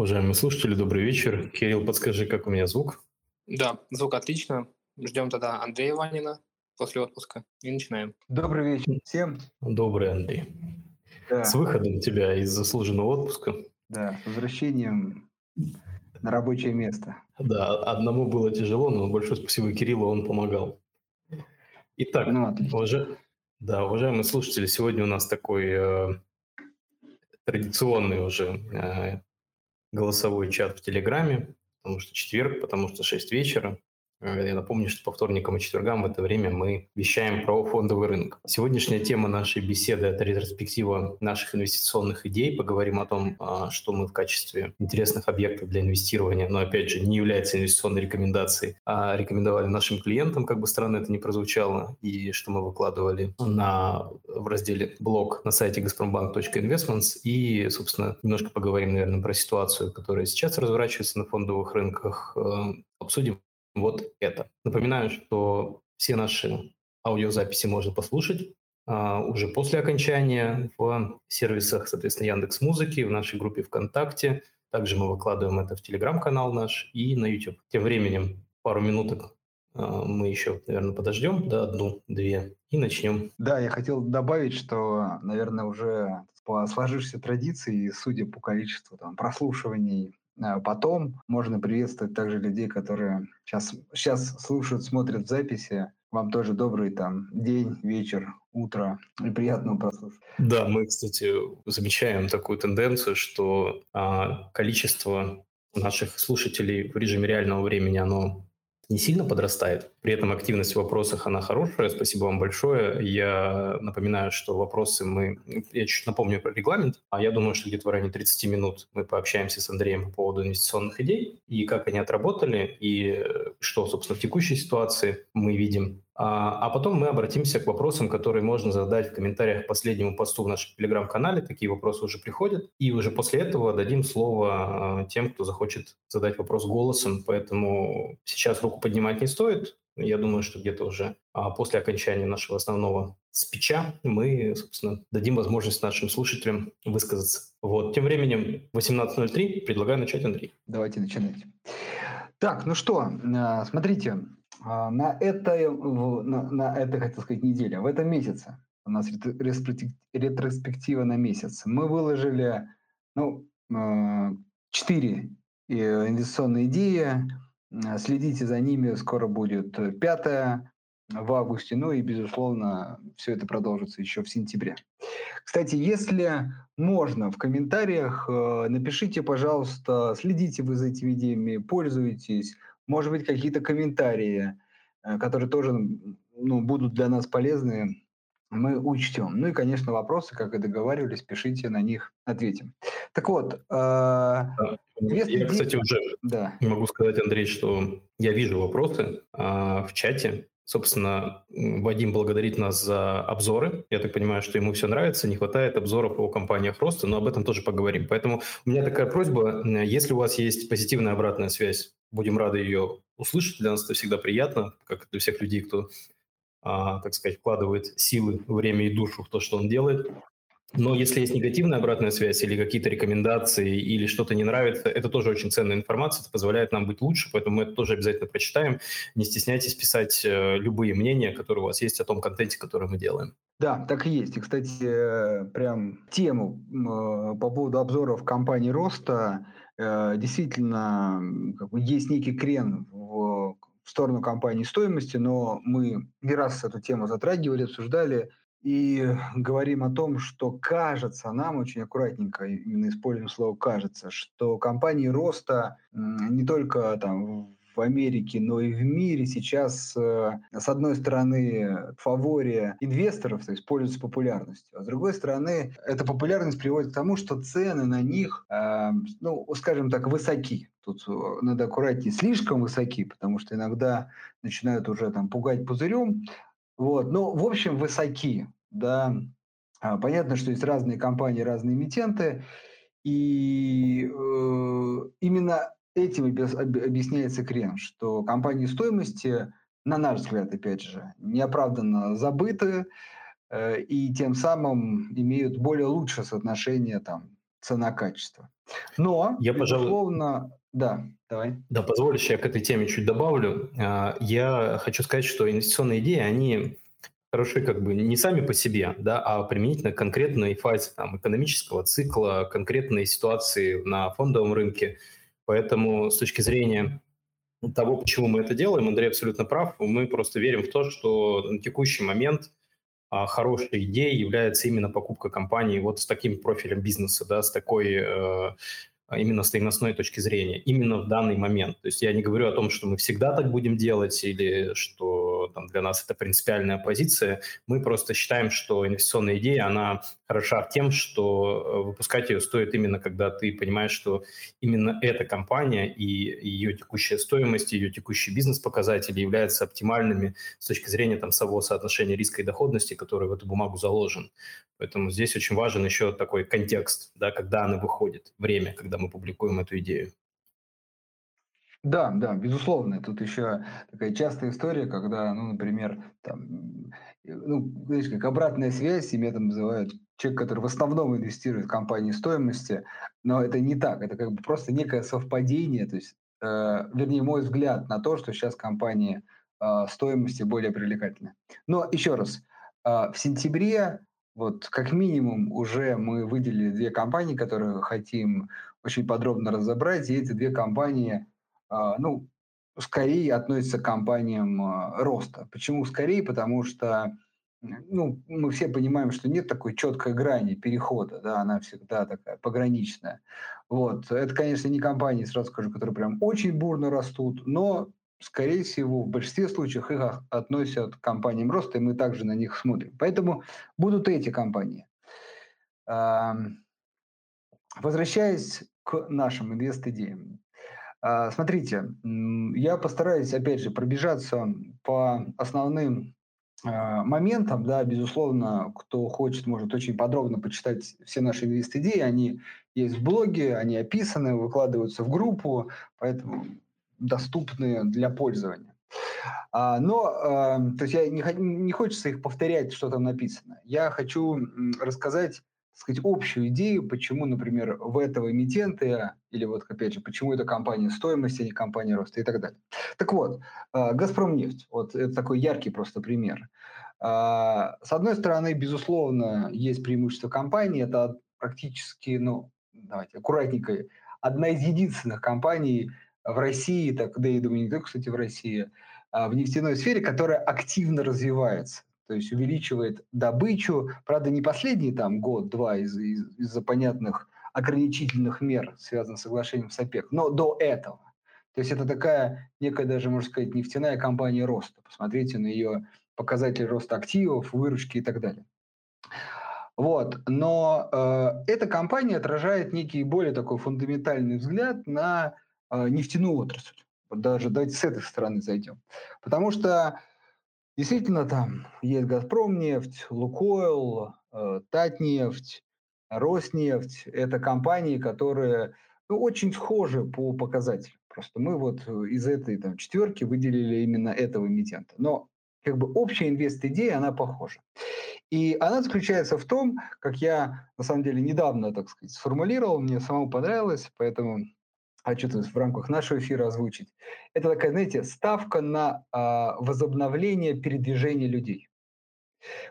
Уважаемые слушатели, добрый вечер. Кирилл, подскажи, как у меня звук? Да, звук отлично. Ждем тогда Андрея Ванина после отпуска и начинаем. Добрый вечер всем. Добрый, Андрей. Да. С выходом тебя из заслуженного отпуска. Да, с возвращением на рабочее место. Да, одному было тяжело, но большое спасибо Кириллу, он помогал. Итак, ну, уваж... да, уважаемые слушатели, сегодня у нас такой э, традиционный уже э, голосовой чат в Телеграме, потому что четверг, потому что 6 вечера. Э, я напомню, что по вторникам и четвергам в это время мы вещаем про фондовый рынок. Сегодняшняя тема нашей беседы – это ретроспектива наших инвестиционных идей. Поговорим о том, а, что мы в качестве интересных объектов для инвестирования, но, опять же, не является инвестиционной рекомендацией, а рекомендовали нашим клиентам, как бы странно это ни прозвучало, и что мы выкладывали на, в разделе блог на сайте gazprombank.investments. И, собственно, немножко поговорим, наверное, про ситуацию, которая сейчас разворачивается на фондовых рынках, э, обсудим вот это. Напоминаю, что все наши аудиозаписи можно послушать а, уже после окончания в сервисах, соответственно, Яндекс Музыки, в нашей группе ВКонтакте. Также мы выкладываем это в Телеграм-канал наш и на YouTube. Тем временем пару минуток а, мы еще, наверное, подождем, да, одну-две, и начнем. Да, я хотел добавить, что, наверное, уже по сложившейся традиции, судя по количеству там, прослушиваний потом можно приветствовать также людей, которые сейчас, сейчас слушают, смотрят записи. Вам тоже добрый там день, вечер, утро и приятного прослушивания. Да, мы, кстати, замечаем такую тенденцию, что а, количество наших слушателей в режиме реального времени, оно не сильно подрастает. При этом активность в вопросах, она хорошая. Спасибо вам большое. Я напоминаю, что вопросы мы... Я чуть напомню про регламент. А я думаю, что где-то в районе 30 минут мы пообщаемся с Андреем по поводу инвестиционных идей и как они отработали, и что, собственно, в текущей ситуации мы видим а, а потом мы обратимся к вопросам, которые можно задать в комментариях к последнему посту в нашем телеграм-канале. Такие вопросы уже приходят. И уже после этого дадим слово а, тем, кто захочет задать вопрос голосом. Поэтому сейчас руку поднимать не стоит. Я думаю, что где-то уже а, после окончания нашего основного спича мы, собственно, дадим возможность нашим слушателям высказаться. Вот. Тем временем 18.03. Предлагаю начать, Андрей. Давайте начинать. Так, ну что, смотрите, на этой, на, на этой, хотел сказать, неделе, в этом месяце, у нас ретроспектива на месяц, мы выложили ну, а, четыре э, инвестиционные идеи, следите за ними, скоро будет пятая в августе, ну и, безусловно, все это продолжится еще в сентябре. Кстати, если можно, в комментариях э, напишите, пожалуйста, следите вы за этими идеями, пользуетесь, может быть, какие-то комментарии, э, которые тоже ну, будут для нас полезны, мы учтем. Ну и, конечно, вопросы, как и договаривались, пишите на них, ответим. Так вот, э, если я, кстати, уже да. могу сказать, Андрей, что я вижу вопросы э, в чате. Собственно, Вадим благодарит нас за обзоры. Я так понимаю, что ему все нравится, не хватает обзоров о компаниях роста, но об этом тоже поговорим. Поэтому у меня такая просьба, если у вас есть позитивная обратная связь, будем рады ее услышать. Для нас это всегда приятно, как для всех людей, кто, а, так сказать, вкладывает силы, время и душу в то, что он делает. Но если есть негативная обратная связь или какие-то рекомендации, или что-то не нравится, это тоже очень ценная информация, это позволяет нам быть лучше, поэтому мы это тоже обязательно прочитаем. Не стесняйтесь писать э, любые мнения, которые у вас есть о том контенте, который мы делаем. Да, так и есть. И, кстати, э, прям тему э, по поводу обзоров компании роста, действительно, как бы есть некий крен в, в сторону компании стоимости, но мы не раз эту тему затрагивали, обсуждали, и говорим о том, что кажется нам очень аккуратненько, именно используем слово кажется, что компании роста не только там в Америке, но и в мире сейчас, э, с одной стороны, в фаворе инвесторов, то есть пользуются популярностью, а с другой стороны, эта популярность приводит к тому, что цены на них, э, ну, скажем так, высоки. Тут э, надо аккуратнее, слишком высоки, потому что иногда начинают уже там пугать пузырем, вот. Ну, в общем, высоки. Да. А, понятно, что есть разные компании, разные эмитенты. И э, именно этим объясняется крен, что компании стоимости, на наш взгляд, опять же, неоправданно забыты э, и тем самым имеют более лучшее соотношение там, цена-качество. Но, я, безусловно, да, давай. Да, позволишь, я к этой теме чуть добавлю. А, я хочу сказать, что инвестиционные идеи, они хороши как бы не сами по себе, да, а применительно к конкретной фазе там, экономического цикла, конкретной ситуации на фондовом рынке. Поэтому с точки зрения того, почему мы это делаем, Андрей абсолютно прав. Мы просто верим в то, что на текущий момент а, хорошей идеей является именно покупка компании вот с таким профилем бизнеса, да, с такой э, именно стоимостной точки зрения, именно в данный момент. То есть я не говорю о том, что мы всегда так будем делать или что там, для нас это принципиальная позиция. Мы просто считаем, что инвестиционная идея, она хороша тем, что э, выпускать ее стоит именно, когда ты понимаешь, что именно эта компания и ее текущая стоимость, ее текущий бизнес-показатели являются оптимальными с точки зрения там, самого соотношения риска и доходности, который в эту бумагу заложен. Поэтому здесь очень важен еще такой контекст, да, когда она выходит, время, когда мы публикуем эту идею. Да, да, безусловно. Тут еще такая частая история, когда, ну, например, там, ну, знаешь, как обратная связь, меня там называют человек, который в основном инвестирует в компании стоимости, но это не так, это как бы просто некое совпадение, то есть, э, вернее, мой взгляд на то, что сейчас компании э, стоимости более привлекательны. Но еще раз, э, в сентябре вот как минимум уже мы выделили две компании, которые хотим очень подробно разобрать, и эти две компании – ну, скорее относится к компаниям а, роста. Почему скорее? Потому что ну, мы все понимаем, что нет такой четкой грани перехода, да, она всегда такая пограничная. Вот. Это, конечно, не компании, сразу скажу, которые прям очень бурно растут, но, скорее всего, в большинстве случаев их относят к компаниям роста, и мы также на них смотрим. Поэтому будут эти компании. Возвращаясь к нашим инвест-идеям. А, смотрите, я постараюсь, опять же, пробежаться по основным а, моментам, да, безусловно, кто хочет, может очень подробно почитать все наши инвест-идеи, они есть в блоге, они описаны, выкладываются в группу, поэтому доступны для пользования. А, но, то есть я не, не хочется их повторять, что там написано. Я хочу рассказать сказать, общую идею, почему, например, в этого эмитента, или вот, опять же, почему это компания стоимости, а не компания роста и так далее. Так вот, а, «Газпром нефть», вот это такой яркий просто пример. А, с одной стороны, безусловно, есть преимущество компании, это практически, ну, давайте аккуратненько, одна из единственных компаний в России, так, да и думаю, не только, кстати, в России, в нефтяной сфере, которая активно развивается то есть увеличивает добычу. Правда, не последний там год-два из- из- из-за понятных ограничительных мер, связанных с соглашением с ОПЕК, но до этого. То есть это такая некая даже, можно сказать, нефтяная компания роста. Посмотрите на ее показатели роста активов, выручки и так далее. Вот. Но э, эта компания отражает некий более такой фундаментальный взгляд на э, нефтяную отрасль. Даже давайте с этой стороны зайдем. Потому что Действительно, там есть «Газпромнефть», «Лукойл», э, «Татнефть», «Роснефть». Это компании, которые ну, очень схожи по показателям. Просто мы вот э, из этой там, четверки выделили именно этого эмитента. Но как бы общая инвест-идея, она похожа. И она заключается в том, как я на самом деле недавно, так сказать, сформулировал, мне самому понравилось, поэтому хочу тут в рамках нашего эфира озвучить. Это такая, знаете, ставка на э, возобновление передвижения людей.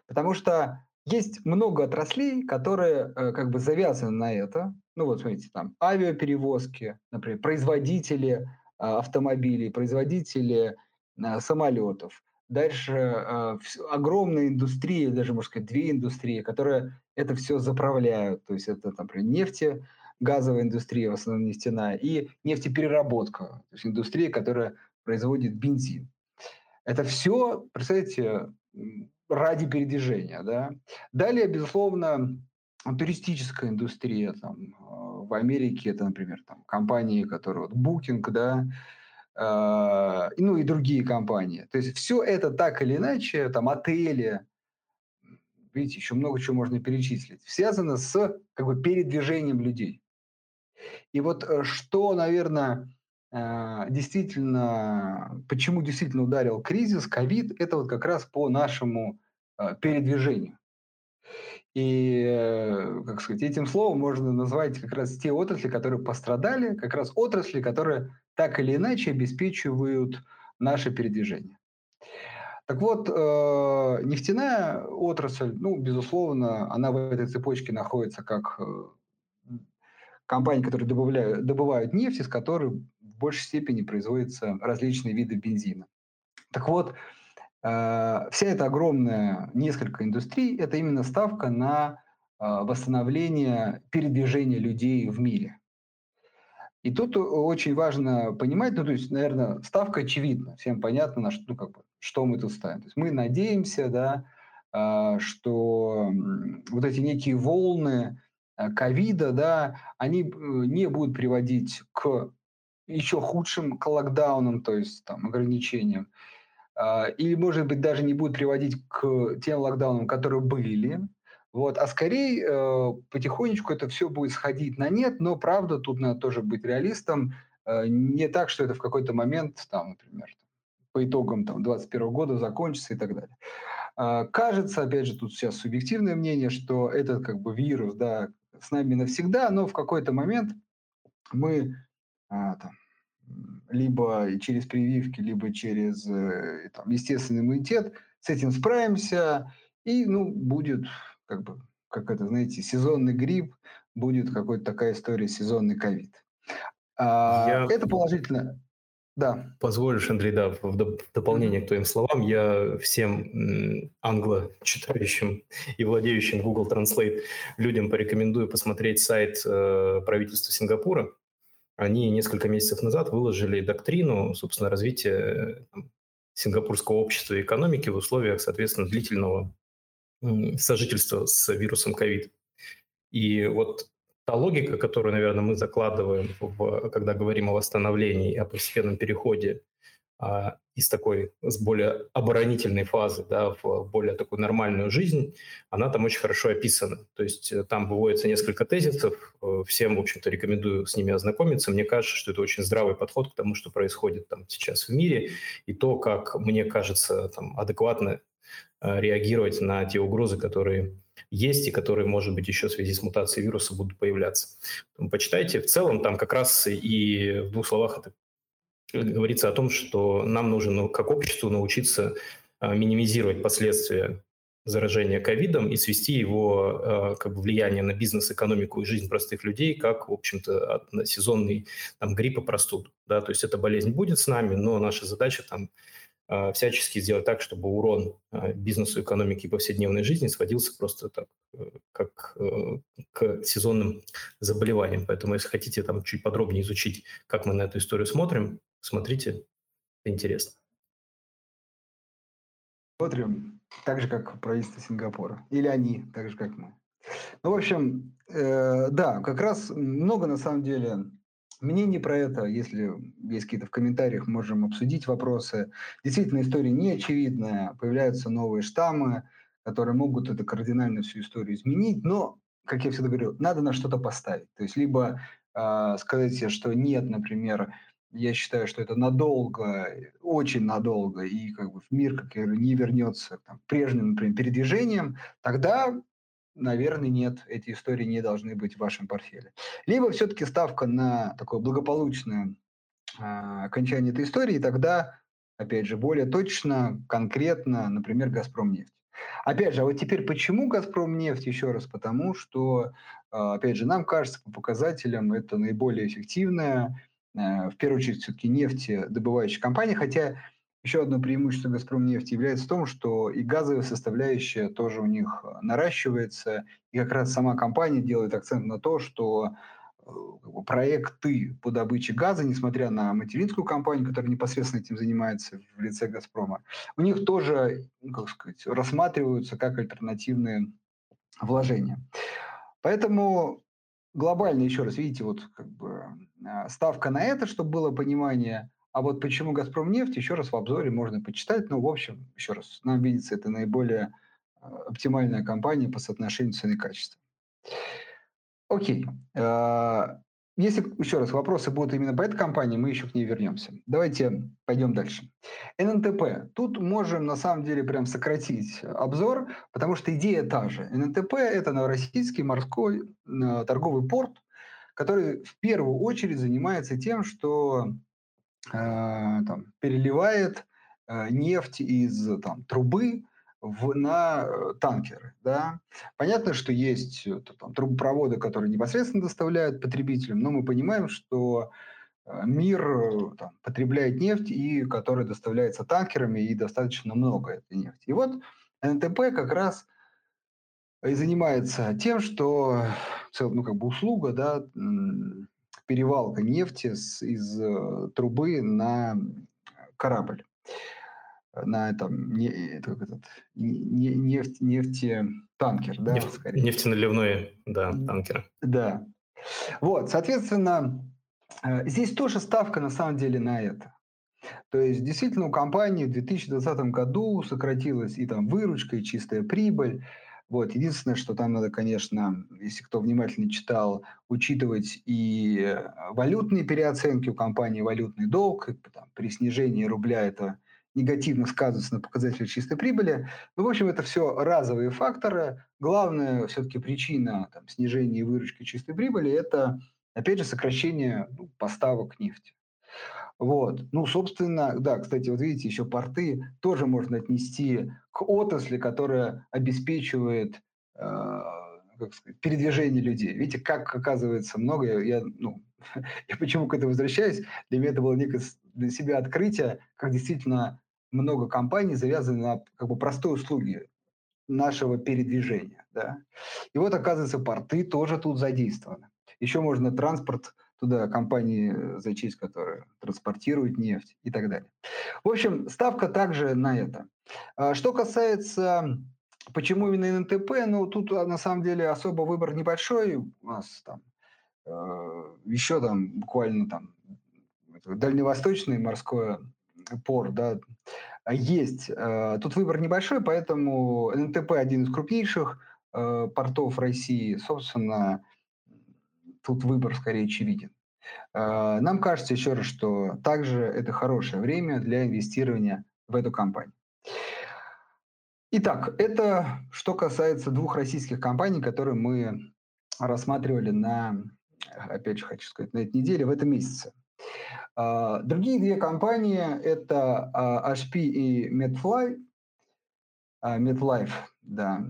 Потому что есть много отраслей, которые э, как бы завязаны на это. Ну вот, смотрите, там авиаперевозки, например, производители э, автомобилей, производители э, самолетов. Дальше э, огромная индустрия, даже, можно сказать, две индустрии, которые это все заправляют. То есть это, например, нефти, газовая индустрия, в основном нефтяная, и нефтепереработка, то есть индустрия, которая производит бензин. Это все, представляете, ради передвижения. Да? Далее, безусловно, туристическая индустрия. Там, э, в Америке это, например, там, компании, которые вот Booking, да, э, ну и другие компании. То есть все это так или иначе, там отели, видите, еще много чего можно перечислить, связано с как бы передвижением людей. И вот э, что, наверное, э, действительно, почему действительно ударил кризис, ковид, это вот как раз по нашему э, передвижению. И, э, как сказать, этим словом можно назвать как раз те отрасли, которые пострадали, как раз отрасли, которые так или иначе обеспечивают наше передвижение. Так вот, э, нефтяная отрасль, ну, безусловно, она в этой цепочке находится как компании, которые добавляют, добывают нефть, из которой в большей степени производятся различные виды бензина. Так вот, Э, вся эта огромная несколько индустрий – это именно ставка на э, восстановление передвижения людей в мире. И тут очень важно понимать, ну, то есть, наверное, ставка очевидна, всем понятно, на что, ну, как бы, что мы тут ставим. То есть мы надеемся, да, э, что вот эти некие волны ковида, да, они не будут приводить к еще худшим к локдаунам, то есть там, ограничениям, а, или, может быть, даже не будет приводить к тем локдаунам, которые были, вот, а скорее э, потихонечку это все будет сходить на нет, но правда тут надо тоже быть реалистом, э, не так, что это в какой-то момент, там, например, по итогам там 21 года закончится и так далее. Э, кажется, опять же, тут сейчас субъективное мнение, что этот как бы вирус, да, с нами навсегда, но в какой-то момент мы а, там, либо через прививки, либо через э, там, естественный иммунитет, с этим справимся, и ну, будет, как бы, как это, знаете, сезонный грипп, будет какая-то такая история, сезонный ковид. А, я... Это положительно. Да. Позволишь, Андрей, да, в дополнение к твоим словам, я всем англо-читающим и владеющим Google Translate людям порекомендую посмотреть сайт э, правительства Сингапура, они несколько месяцев назад выложили доктрину, собственно, развития там, сингапурского общества и экономики в условиях, соответственно, длительного сожительства с вирусом ковид. И вот та логика, которую, наверное, мы закладываем, в, когда говорим о восстановлении о постепенном переходе а, из такой, с более оборонительной фазы да, в более такую нормальную жизнь, она там очень хорошо описана. То есть э, там выводится несколько тезисов, э, всем, в общем-то, рекомендую с ними ознакомиться. Мне кажется, что это очень здравый подход к тому, что происходит там сейчас в мире, и то, как, мне кажется, там, адекватно э, реагировать на те угрозы, которые есть и которые, может быть, еще в связи с мутацией вируса будут появляться. Почитайте. В целом там как раз и в двух словах это говорится о том, что нам нужно, ну, как обществу, научиться а, минимизировать последствия заражения ковидом и свести его а, как бы влияние на бизнес, экономику и жизнь простых людей как, в общем-то, сезонный там, грипп и простуду. Да? То есть эта болезнь будет с нами, но наша задача там всячески сделать так, чтобы урон бизнесу, экономике и повседневной жизни сводился просто так, э, как э, к сезонным заболеваниям. Поэтому, если хотите там чуть подробнее изучить, как мы на эту историю смотрим, Смотрите, интересно. Смотрим так же, как правительство Сингапура. Или они, так же, как мы. Ну, в общем, э, да, как раз много на самом деле мнений про это. Если есть какие-то в комментариях, можем обсудить вопросы. Действительно, история не очевидная. Появляются новые штаммы, которые могут это кардинально всю историю изменить. Но, как я всегда говорю, надо на что-то поставить. То есть либо э, сказать себе, что нет, например, я считаю, что это надолго, очень надолго, и как бы в мир, как я говорю, не вернется там, прежним, например, передвижением, тогда, наверное, нет, эти истории не должны быть в вашем портфеле. Либо все-таки ставка на такое благополучное э, окончание этой истории, и тогда, опять же, более точно, конкретно, например, «Газпром нефть». Опять же, а вот теперь почему «Газпром нефть»? Еще раз, потому что, опять же, нам кажется по показателям это наиболее эффективная Э, в первую очередь все-таки нефтедобывающая компания, хотя еще одно преимущество «Газпром» нефти является в том, что и газовая составляющая тоже у них э, наращивается, и как раз сама компания делает акцент на то, что э, проекты по добыче газа, несмотря на материнскую компанию, которая непосредственно этим занимается в лице «Газпрома», у них тоже, ну, как сказать, рассматриваются как альтернативные вложения. Поэтому глобально, еще раз, видите, вот как бы а, ставка на это, чтобы было понимание. А вот почему «Газпром» нефть, еще раз в обзоре можно почитать. Ну, в общем, еще раз, нам видится, это наиболее а, оптимальная компания по соотношению цены и качества. Окей. А, если, еще раз, вопросы будут именно по этой компании, мы еще к ней вернемся. Давайте пойдем дальше. ННТП. Тут можем, на самом деле, прям сократить обзор, потому что идея та же. ННТП – это Новороссийский морской э, торговый порт, который в первую очередь занимается тем, что там, переливает э, нефть из там, трубы в, на э, танкеры. Да? Понятно, что есть э, там, трубопроводы, которые непосредственно доставляют потребителям, но мы понимаем, что э, мир там, потребляет нефть, и которая доставляется танкерами, и достаточно много этой нефти. И вот НТП как раз и занимается тем, что ну, как бы услуга, да, перевалка нефти с, из трубы на корабль на этом не, как этот, не, нефть, нефтетанкер, да, Нефть, скорее. Нефтеналивной, да, танкера. Да. Вот, соответственно, э, здесь тоже ставка на самом деле на это. То есть действительно у компании в 2020 году сократилась и там выручка, и чистая прибыль. Вот. Единственное, что там надо, конечно, если кто внимательно читал, учитывать и э, валютные переоценки у компании, валютный долг. Там, при снижении рубля это негативно сказывается на показателях чистой прибыли. Ну, в общем, это все разовые факторы. Главная все-таки причина там, снижения выручки чистой прибыли – это, опять же, сокращение ну, поставок нефти. Вот. Ну, собственно, да, кстати, вот видите, еще порты тоже можно отнести к отрасли, которая обеспечивает э, как сказать, передвижение людей. Видите, как оказывается много, я, ну, я почему к этому возвращаюсь, для меня это было некое для себя открытие, как действительно много компаний завязаны на как бы простой услуги нашего передвижения. Да? И вот, оказывается, порты тоже тут задействованы. Еще можно транспорт туда компании э, зачесть, которые транспортируют нефть и так далее. В общем, ставка также на это. А что касается, почему именно НТП, ну, тут а, на самом деле особо выбор небольшой. У нас там э, еще там буквально там дальневосточный морской порт, да, есть. Э, тут выбор небольшой, поэтому НТП один из крупнейших портов России. Собственно, тут выбор скорее очевиден. Э, нам кажется еще раз, что также это хорошее время для инвестирования в эту компанию. Итак, это что касается двух российских компаний, которые мы рассматривали на, опять же хочу сказать, на этой неделе, в этом месяце. А, другие две компании – это а, HP и MedFly, а, MedLife, да,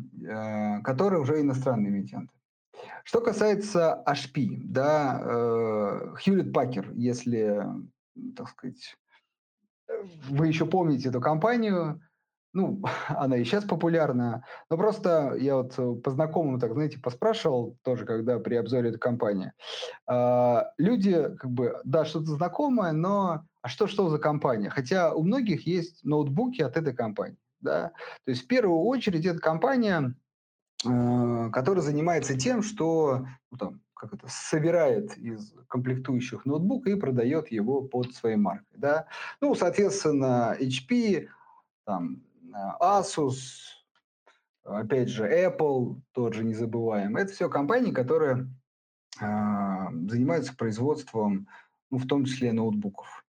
которые уже иностранные эмитенты. Что касается HP, да, э, Hewlett Packard, если, так сказать, вы еще помните эту компанию, ну, она и сейчас популярна, но просто я вот э, по знакомым, так знаете, поспрашивал тоже, когда при обзоре этой компании. А, люди, как бы, да, что-то знакомое, но а что, что за компания? Хотя у многих есть ноутбуки от этой компании, да. То есть в первую очередь это компания, э, которая занимается тем, что ну, там, как это, собирает из комплектующих ноутбук и продает его под своей маркой. Да? Ну, соответственно, HP, там, Asus, опять же, Apple, тот же не забываем. Это все компании, которые э, занимаются производством, ну, в том числе ноутбуков.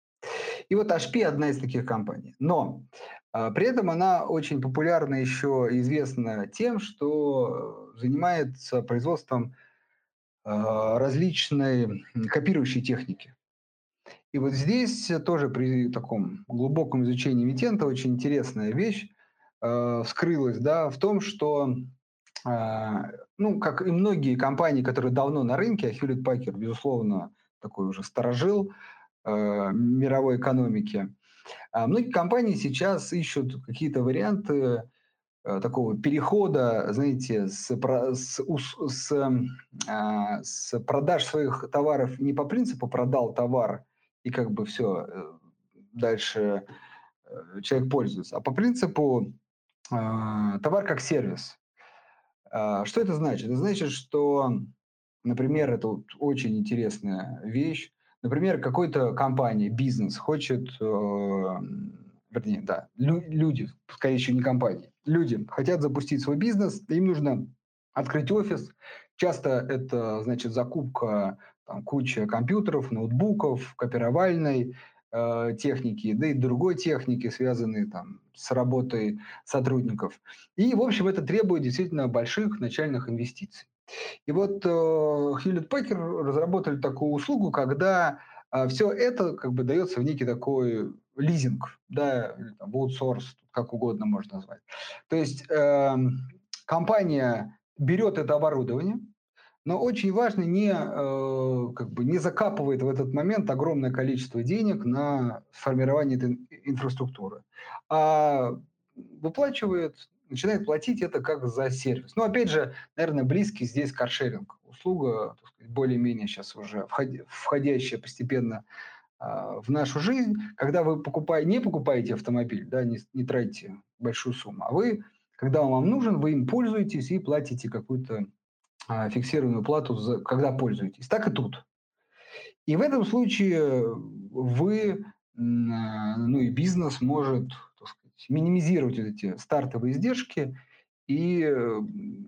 И вот HP одна из таких компаний. Но при этом она очень популярна еще известна тем, что занимается производством э, различной копирующей техники. И вот здесь тоже при таком глубоком изучении эмитента очень интересная вещь э, вскрылась, да, в том, что, ну, как и многие компании, которые давно на рынке, а Hewlett Packard, безусловно, такой уже сторожил мировой экономики, а многие компании сейчас ищут какие-то варианты э, такого перехода, знаете, с, с, с, э, с продаж своих товаров не по принципу продал товар – и как бы все, э, дальше э, человек пользуется. А по принципу а, товар как сервис. А, что это значит? Это значит, что, например, это очень интересная вещь. Например, какой-то компания, бизнес хочет, э, вернее, да, люди, скорее всего, не компании, люди хотят запустить свой бизнес, им нужно открыть офис. Часто это значит закупка там куча компьютеров, ноутбуков, копировальной э, техники, да и другой техники, связанной там с работой сотрудников. И, в общем, это требует действительно больших начальных инвестиций. И вот э, Hewlett Packard разработали такую услугу, когда э, все это как бы дается в некий такой лизинг, да, или там, аутсорс, как угодно можно назвать. То есть э, компания берет это оборудование, но очень важно не, э, как бы не закапывает в этот момент огромное количество денег на формирование этой инфраструктуры, а выплачивает, начинает платить это как за сервис. Ну, опять же, наверное, близкий здесь каршеринг. Услуга, более-менее сейчас уже входящая постепенно а, в нашу жизнь, когда вы покупаете, не покупаете автомобиль, да, не, не тратите большую сумму, а вы, когда он вам нужен, вы им пользуетесь и платите какую-то а, фиксированную плату, за, когда пользуетесь. Так и тут. И в этом случае вы, а, ну и бизнес может минимизировать эти стартовые издержки и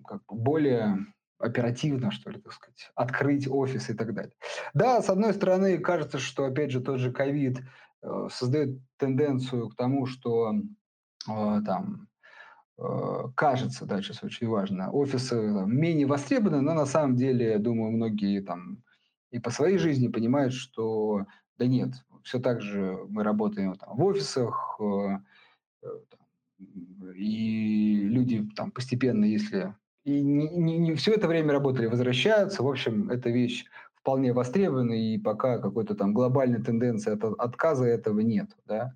как бы более оперативно, что ли, так сказать, открыть офис и так далее. Да, с одной стороны, кажется, что, опять же, тот же ковид э, создает тенденцию к тому, что э, там э, кажется, да, сейчас очень важно, офисы там, менее востребованы, но на самом деле, я думаю, многие там и по своей жизни понимают, что да нет, все так же мы работаем там, в офисах, э, и люди там постепенно, если и не, не, не все это время работали, возвращаются. В общем, эта вещь вполне востребована, и пока какой-то там глобальной тенденции от отказа этого нет. Да?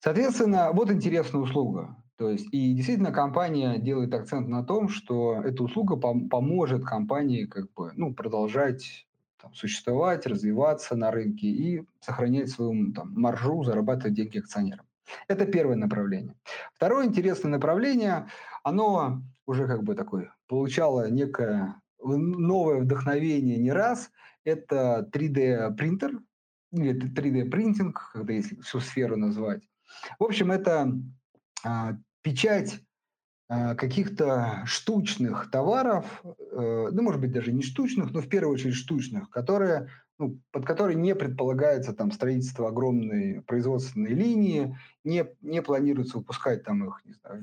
Соответственно, вот интересная услуга. То есть, и действительно компания делает акцент на том, что эта услуга пом- поможет компании как бы, ну, продолжать там, существовать, развиваться на рынке и сохранять свою там, маржу, зарабатывать деньги акционерам. Это первое направление. Второе интересное направление, оно уже как бы такое получало некое новое вдохновение не раз. Это 3D принтер или 3D принтинг, когда если всю сферу назвать. В общем, это а, печать а, каких-то штучных товаров, э, ну, может быть, даже не штучных, но в первую очередь штучных, которые ну, под которой не предполагается там строительство огромной производственной линии, не, не планируется выпускать там их, не знаю,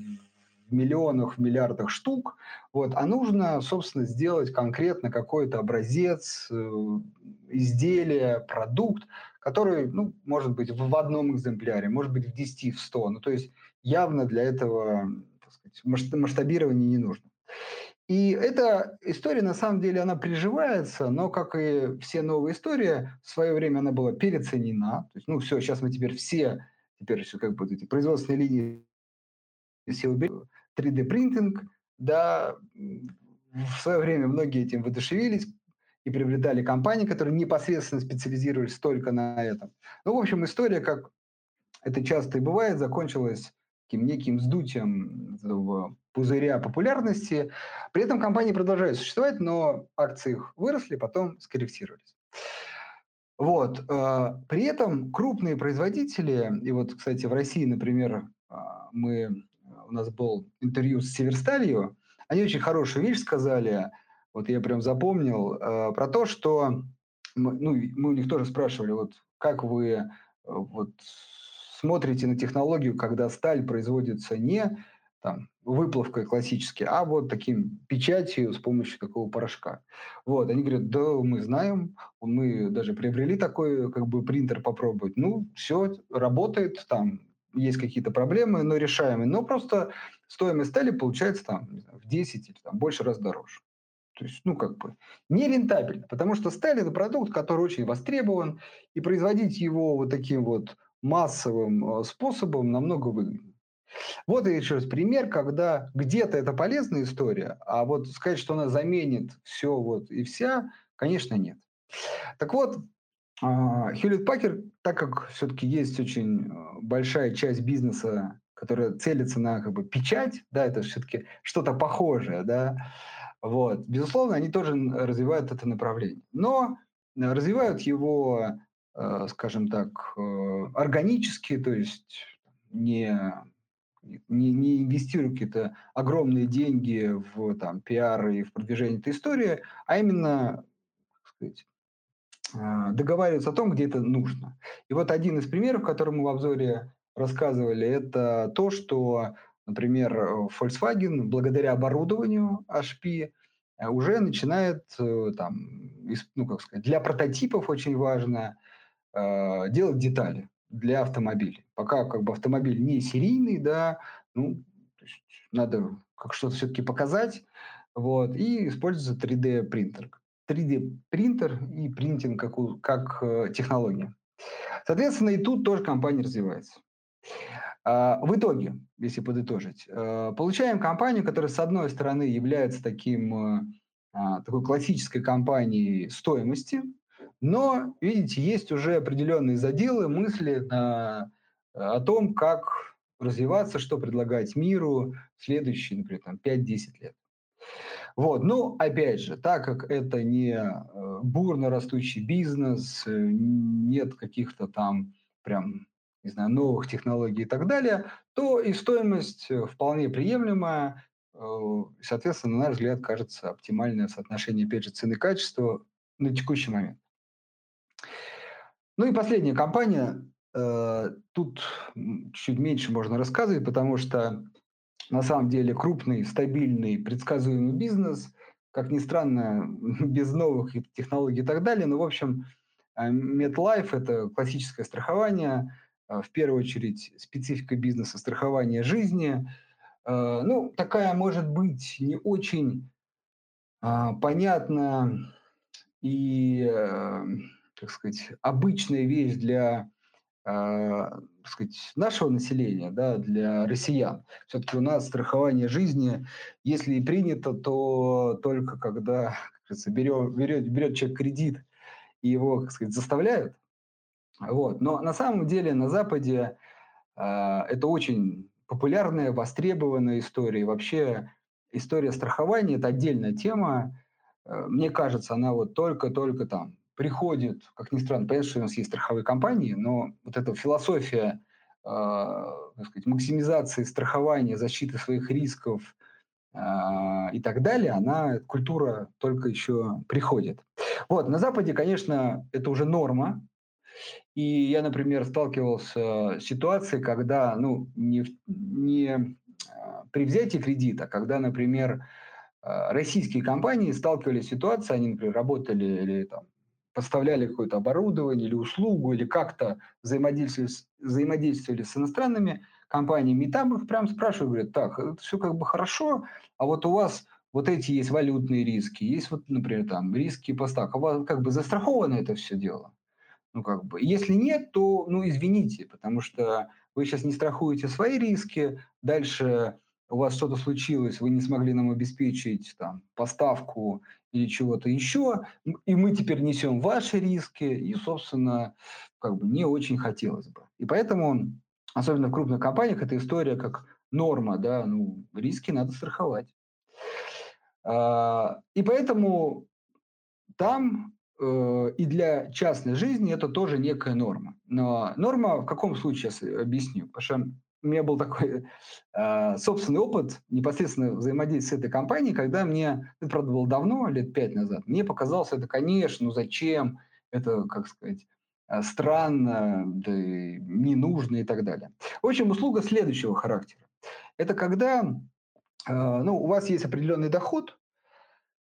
в миллионах, в миллиардах штук, вот, а нужно, собственно, сделать конкретно какой-то образец, э, изделие, продукт, который, ну, может быть, в одном экземпляре, может быть, в 10, в 100. Ну, то есть явно для этого сказать, масштабирования не нужно. И эта история, на самом деле, она приживается, но, как и все новые истории, в свое время она была переоценена. То есть, ну, все, сейчас мы теперь все, теперь все как бы эти производственные линии все уберем. 3D-принтинг, да, в свое время многие этим воодушевились и приобретали компании, которые непосредственно специализировались только на этом. Ну, в общем, история, как это часто и бывает, закончилась неким сдутием пузыря популярности. При этом компании продолжают существовать, но акции их выросли, потом скорректировались. Вот. Э, при этом крупные производители, и вот, кстати, в России, например, а, мы, у нас был интервью с Северсталью, они очень хорошую вещь сказали, вот я прям запомнил, э, про то, что мы, ну, мы у них тоже спрашивали, вот как вы э, вот, смотрите на технологию, когда сталь производится не там, выплавкой классически, а вот таким печатью с помощью такого порошка. Вот, они говорят, да, мы знаем, мы даже приобрели такой как бы принтер попробовать. Ну, все, работает, там есть какие-то проблемы, но решаемые. Но просто стоимость стали получается там знаю, в 10 или там, больше раз дороже. То есть, ну, как бы, не рентабельно, потому что сталь – это продукт, который очень востребован, и производить его вот таким вот массовым э, способом намного выгоднее. Вот еще раз пример, когда где-то это полезная история, а вот сказать, что она заменит все вот и вся, конечно, нет. Так вот, Хьюлит Пакер, так как все-таки есть очень э, большая часть бизнеса, которая целится на как бы печать, да, это все-таки что-то похожее, да, вот, безусловно, они тоже развивают это направление, но развивают его, скажем так, органически, то есть не не, не инвестируя какие-то огромные деньги в там, пиар и в продвижение этой истории, а именно сказать, а, договариваются о том, где это нужно. И вот один из примеров, который мы в обзоре рассказывали, это то, что, например, Volkswagen благодаря оборудованию HP уже начинает э, там, ну, как сказать, для прототипов очень важно э, делать детали для автомобилей. Пока как бы автомобиль не серийный, да, ну, надо как что-то все-таки показать, вот, и используется 3D принтер. 3D принтер и принтинг как, как э, технология. Соответственно, и тут тоже компания развивается. А, в итоге, если подытожить, э, получаем компанию, которая, с одной стороны, является таким, э, а, такой классической компанией стоимости, но, видите, есть уже определенные заделы, мысли а, о том, как развиваться, что предлагать миру в следующие, например, там, 5-10 лет. Вот, ну, опять же, так как это не э, бурно растущий бизнес, э, нет каких-то там прям, не знаю, новых технологий и так далее, то и стоимость э, вполне приемлемая, соответственно, на наш взгляд, кажется оптимальное соотношение, опять же, цены-качества на текущий момент. Ну и последняя компания, тут чуть меньше можно рассказывать, потому что на самом деле крупный, стабильный, предсказуемый бизнес, как ни странно, без новых технологий и так далее. Но, в общем, э, MetLife – это классическое страхование, э, в первую очередь специфика бизнеса страхования жизни. Э, ну, такая, может быть, не очень понятная и, как сказать, обычная вещь для э, сказать, нашего населения, да, для россиян. Все-таки у нас страхование жизни, если и принято, то только когда, говорится, берет, берет, берет человек кредит и его, как сказать, заставляют. Вот. Но на самом деле на Западе э, это очень популярная, востребованная история. И вообще история страхования – это отдельная тема. Э, мне кажется, она вот только-только там приходит, как ни странно, понятно, что у нас есть страховые компании, но вот эта философия э, сказать, максимизации страхования, защиты своих рисков э, и так далее, она, культура только еще приходит. Вот, на Западе, конечно, это уже норма, и я, например, сталкивался с ситуацией, когда, ну, не, не а, при взятии кредита, когда, например, российские компании сталкивались с ситуацией, они, например, работали или там поставляли какое-то оборудование или услугу, или как-то взаимодействовали, взаимодействовали с иностранными компаниями, и там их прям спрашивают, говорят, так, это все как бы хорошо, а вот у вас вот эти есть валютные риски, есть вот, например, там риски поставок, а у вас как бы застраховано это все дело? Ну, как бы, если нет, то, ну, извините, потому что вы сейчас не страхуете свои риски, дальше у вас что-то случилось, вы не смогли нам обеспечить там, поставку или чего-то еще, и мы теперь несем ваши риски, и, собственно, как бы не очень хотелось бы. И поэтому, особенно в крупных компаниях, эта история как норма, да, ну, риски надо страховать. А, и поэтому там э, и для частной жизни это тоже некая норма. Но норма в каком случае, я объясню. Потому что у меня был такой э, собственный опыт непосредственно взаимодействия с этой компанией, когда мне, это, правда, было давно, лет пять назад, мне показалось это, конечно, ну зачем, это, как сказать, э, странно, да, не нужно и так далее. В общем, услуга следующего характера. Это когда э, ну, у вас есть определенный доход,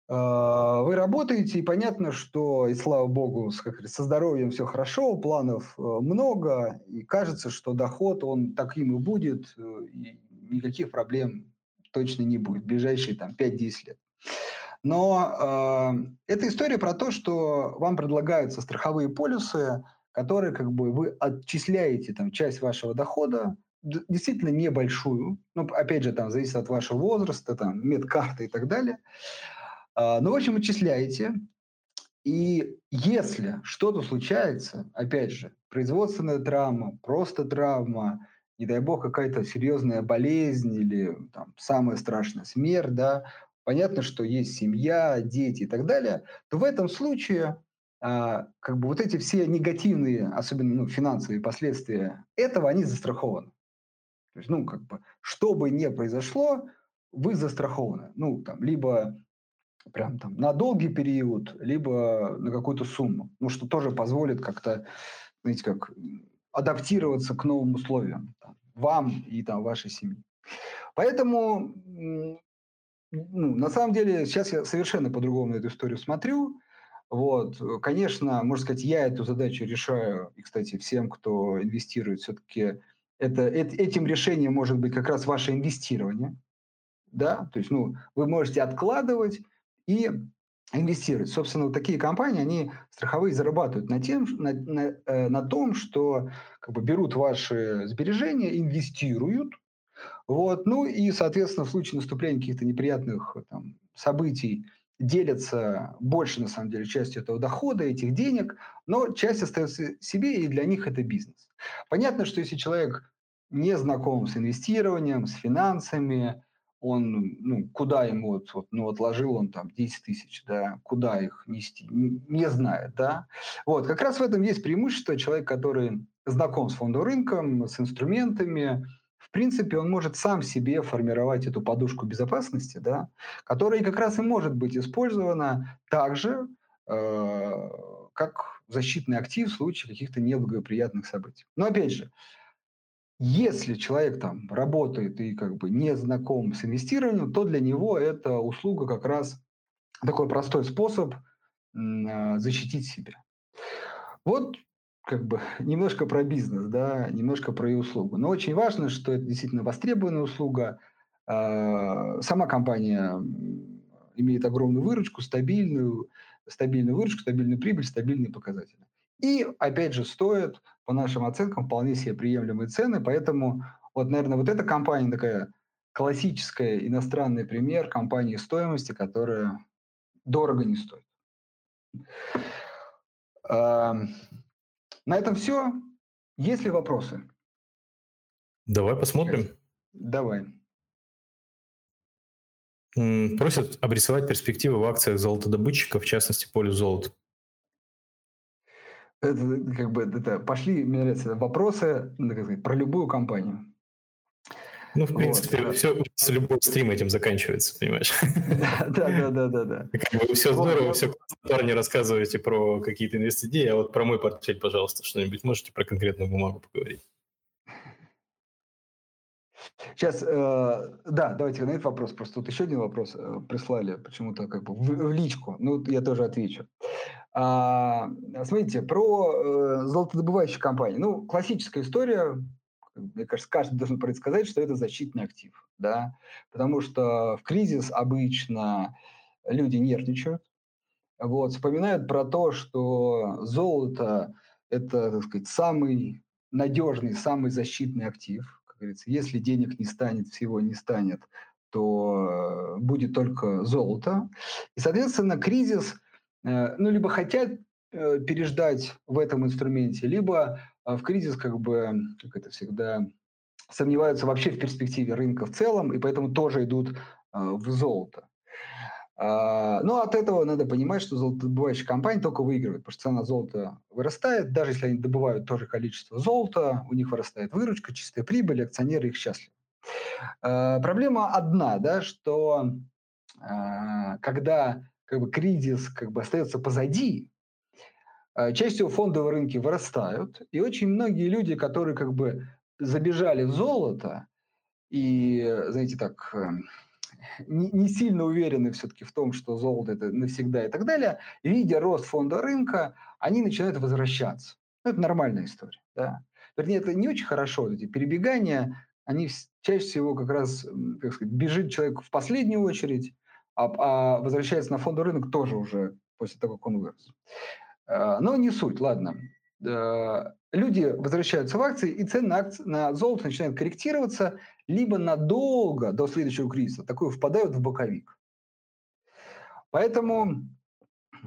вы работаете, и понятно, что, и слава богу, с, как со здоровьем все хорошо, планов э, много, и кажется, что доход, он таким и будет, э, и никаких проблем точно не будет в ближайшие там, 5-10 лет. Но э, это история про то, что вам предлагаются страховые полюсы, которые как бы вы отчисляете там, часть вашего дохода, действительно небольшую, ну, опять же, там зависит от вашего возраста, там, медкарты и так далее, а, ну, в общем, отчисляете. И если что-то случается, опять же, производственная травма, просто травма, не дай бог, какая-то серьезная болезнь или там, самая страшная смерть, да, понятно, что есть семья, дети и так далее, то в этом случае а, как бы вот эти все негативные, особенно ну, финансовые последствия этого, они застрахованы. То есть, ну, как бы, что бы ни произошло, вы застрахованы. Ну, там, либо прям там на долгий период, либо на какую-то сумму. Ну, что тоже позволит как-то, знаете, как адаптироваться к новым условиям там, вам и там вашей семье. Поэтому, ну, на самом деле, сейчас я совершенно по-другому на эту историю смотрю. Вот, конечно, можно сказать, я эту задачу решаю, и, кстати, всем, кто инвестирует, все-таки это, это, этим решением может быть как раз ваше инвестирование, да, то есть, ну, вы можете откладывать и инвестировать. Собственно, вот такие компании, они страховые зарабатывают на, тем, на, на, э, на том, что как бы берут ваши сбережения, инвестируют, вот, ну и, соответственно, в случае наступления каких-то неприятных там, событий делятся больше, на самом деле, частью этого дохода, этих денег, но часть остается себе, и для них это бизнес. Понятно, что если человек не знаком с инвестированием, с финансами, он, ну, куда ему, вот, ну, отложил он там 10 тысяч, да, куда их нести, не, не знает, да. Вот, как раз в этом есть преимущество. Человек, который знаком с фондовым рынком, с инструментами, в принципе, он может сам себе формировать эту подушку безопасности, да, которая как раз и может быть использована также, э, как защитный актив в случае каких-то неблагоприятных событий. Но опять же, если человек там работает и как бы не знаком с инвестированием, то для него эта услуга как раз такой простой способ э, защитить себя. Вот как бы немножко про бизнес, да, немножко про ее услугу. Но очень важно, что это действительно востребованная услуга. Э, сама компания имеет огромную выручку, стабильную, стабильную выручку, стабильную прибыль, стабильные показатели. И, опять же, стоит, по нашим оценкам, вполне себе приемлемые цены. Поэтому, вот, наверное, вот эта компания такая классическая иностранный пример компании стоимости, которая дорого не стоит. На этом все. Есть ли вопросы? Давай посмотрим. Давай. Просят обрисовать перспективы в акциях золотодобытчиков, в частности, поле золота. Это, как бы, это, пошли, мне нравится, вопросы ну, сказать, про любую компанию. Ну, в принципе, вот, все, да. любой стрим этим заканчивается, понимаешь? Да, да, да, да, да. все здорово, все парни рассказываете про какие-то инвестиции, а вот про мой портфель, пожалуйста, что-нибудь можете про конкретную бумагу поговорить? Сейчас, э, да, давайте на этот вопрос. Просто тут еще один вопрос э, прислали почему-то как бы в, в личку. Ну, я тоже отвечу. А, смотрите, про э, золотодобывающие компании. Ну, классическая история, мне кажется, каждый должен предсказать, что это защитный актив, да, потому что в кризис обычно люди нервничают, вот, вспоминают про то, что золото – это, так сказать, самый надежный, самый защитный актив, как говорится, если денег не станет, всего не станет, то будет только золото. И, соответственно, кризис, э, ну, либо хотят э, переждать в этом инструменте, либо в кризис как бы, как это всегда, сомневаются вообще в перспективе рынка в целом, и поэтому тоже идут в золото. А, но от этого надо понимать, что золотодобывающие компании только выигрывают, потому что цена золота вырастает, даже если они добывают то же количество золота, у них вырастает выручка, чистая прибыль, акционеры их счастливы. Проблема одна, да, что когда как бы, кризис как бы, остается позади, а, чаще всего фондовые рынки вырастают, и очень многие люди, которые как бы забежали в золото и, знаете, так, эм, не, не сильно уверены все-таки в том, что золото это навсегда и так далее, видя рост фонда рынка, они начинают возвращаться. Ну, это нормальная история. Да? Вернее, это не очень хорошо, эти перебегания, они чаще всего как раз, как сказать, бежит человек в последнюю очередь, а, а возвращается на фондовый рынок тоже уже после того, как он вырос. Э, но не суть, ладно. Э, люди возвращаются в акции, и цены на, акции, на золото начинают корректироваться, либо надолго до следующего кризиса, такое впадают в боковик. Поэтому э,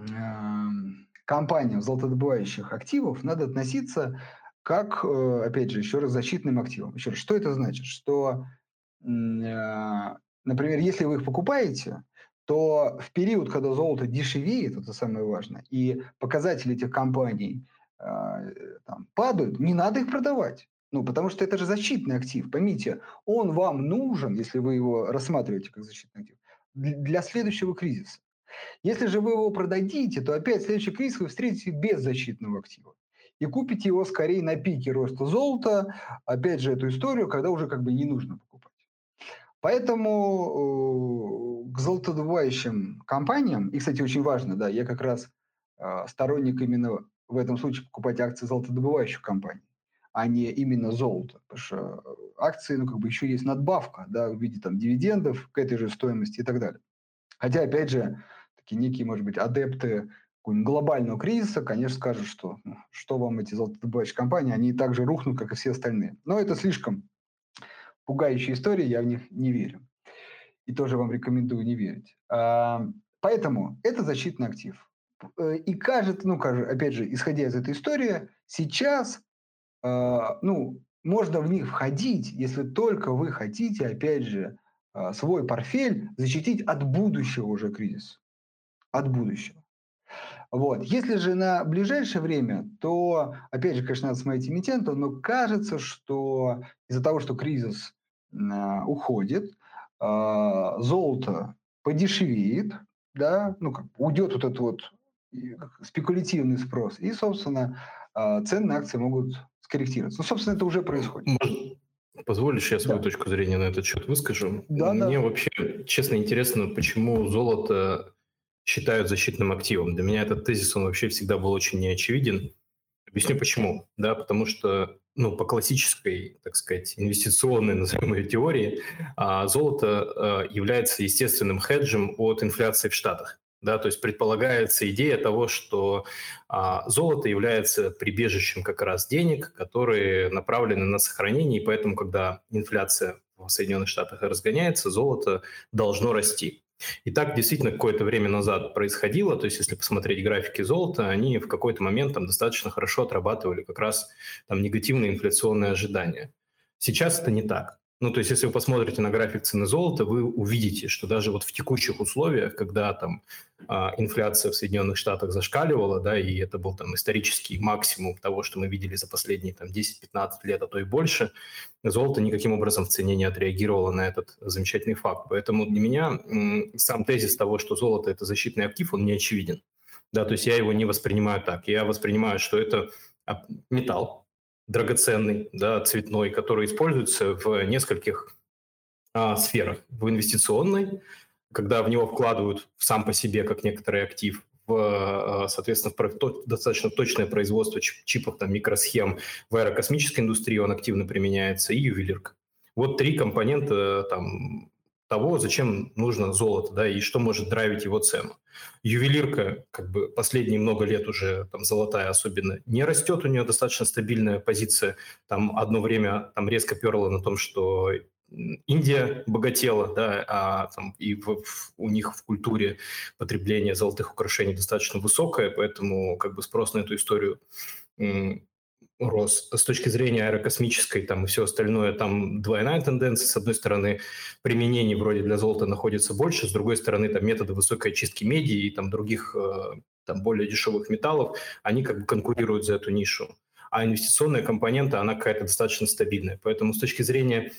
компаниям золотодобывающих активов надо относиться как, э, опять же, еще раз, защитным активам. Еще раз, что это значит? Что, э, например, если вы их покупаете, то в период, когда золото дешевеет, это самое важное, и показатели этих компаний э, там, падают, не надо их продавать. Ну, потому что это же защитный актив. Поймите, он вам нужен, если вы его рассматриваете как защитный актив, для следующего кризиса. Если же вы его продадите, то опять следующий кризис вы встретите без защитного актива. И купите его скорее на пике роста золота, опять же, эту историю, когда уже как бы не нужно покупать. Поэтому э, к золотодобывающим компаниям, и, кстати, очень важно, да, я как раз э, сторонник именно в этом случае покупать акции золотодобывающих компаний, а не именно золото. Потому что акции, ну, как бы еще есть надбавка, да, в виде там дивидендов к этой же стоимости и так далее. Хотя, опять же, такие некие, может быть, адепты глобального кризиса, конечно, скажут, что ну, что вам эти золотодобывающие компании, они так же рухнут, как и все остальные. Но это слишком пугающие истории, я в них не верю. И тоже вам рекомендую не верить. А, поэтому это защитный актив. Э, и кажется, ну, опять же, исходя из этой истории, сейчас, ну, можно в них входить, если только вы хотите, опять же, а, свой портфель защитить от будущего уже кризиса. От будущего. Вот. Если же на ближайшее время, то, опять же, конечно, надо смотреть эмитента, но кажется, что из-за того, что кризис э, уходит, э, золото подешевеет, да, ну, как, уйдет вот этот вот спекулятивный спрос, и, собственно, э, цены на акции могут скорректироваться. Ну, собственно, это уже происходит. Позволишь, я свою да. точку зрения на этот счет выскажу? Да, Мне да. вообще, честно, интересно, почему золото считают защитным активом. Для меня этот тезис, он вообще всегда был очень неочевиден. Объясню почему. Да, потому что ну, по классической, так сказать, инвестиционной, назовем ее теории, а, золото а, является естественным хеджем от инфляции в Штатах. Да, то есть предполагается идея того, что а, золото является прибежищем как раз денег, которые направлены на сохранение, и поэтому, когда инфляция в Соединенных Штатах разгоняется, золото должно расти. И так действительно какое-то время назад происходило, то есть если посмотреть графики золота, они в какой-то момент там достаточно хорошо отрабатывали как раз там негативные инфляционные ожидания. Сейчас это не так. Ну, то есть, если вы посмотрите на график цены золота, вы увидите, что даже вот в текущих условиях, когда там а, инфляция в Соединенных Штатах зашкаливала, да, и это был там исторический максимум того, что мы видели за последние там 10-15 лет, а то и больше, золото никаким образом в цене не отреагировало на этот замечательный факт. Поэтому для меня сам тезис того, что золото – это защитный актив, он не очевиден. Да, то есть я его не воспринимаю так. Я воспринимаю, что это металл, драгоценный, да, цветной, который используется в нескольких а, сферах. В инвестиционной, когда в него вкладывают сам по себе как некоторый актив, в, а, соответственно, в достаточно точное производство чипов, там, микросхем в аэрокосмической индустрии он активно применяется, и ювелирка. Вот три компонента там, того, зачем нужно золото, да, и что может драйвить его цену. Ювелирка, как бы последние много лет уже, там, золотая особенно, не растет, у нее достаточно стабильная позиция. Там одно время там резко перло на том, что Индия богатела, да, а там и в, в, у них в культуре потребление золотых украшений достаточно высокое, поэтому как бы спрос на эту историю рос. С точки зрения аэрокосмической там и все остальное, там двойная тенденция. С одной стороны, применений вроде для золота находится больше, с другой стороны, там методы высокой очистки меди и там других э, там более дешевых металлов, они как бы конкурируют за эту нишу. А инвестиционная компонента, она какая-то достаточно стабильная. Поэтому с точки зрения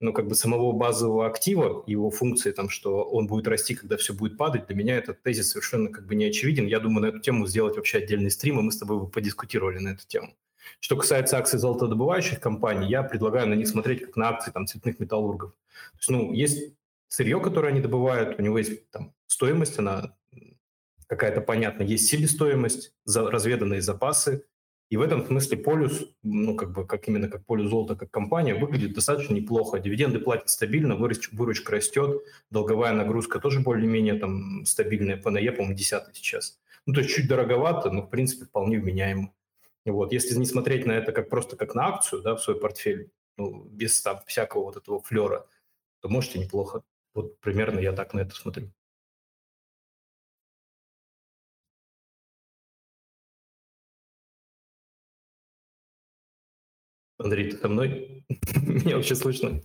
ну, как бы самого базового актива, его функции, там, что он будет расти, когда все будет падать, для меня этот тезис совершенно как бы не очевиден. Я думаю, на эту тему сделать вообще отдельный стрим, и мы с тобой бы подискутировали на эту тему. Что касается акций золотодобывающих компаний, я предлагаю на них смотреть как на акции там, цветных металлургов. То есть, ну, есть сырье, которое они добывают, у него есть там стоимость, она какая-то понятная, есть себестоимость, за, разведанные запасы, и в этом смысле полюс, ну, как бы, как именно как полюс золота, как компания, выглядит достаточно неплохо. Дивиденды платят стабильно, выручка, растет, долговая нагрузка тоже более-менее там стабильная, ПНЕ, по-моему, 10 сейчас. Ну, то есть чуть дороговато, но, в принципе, вполне вменяемо. Вот, если не смотреть на это как просто как на акцию, да, в свой портфель, ну, без там всякого вот этого флера, то можете неплохо. Вот примерно я так на это смотрю. Андрей, ты со мной? Меня вообще слышно?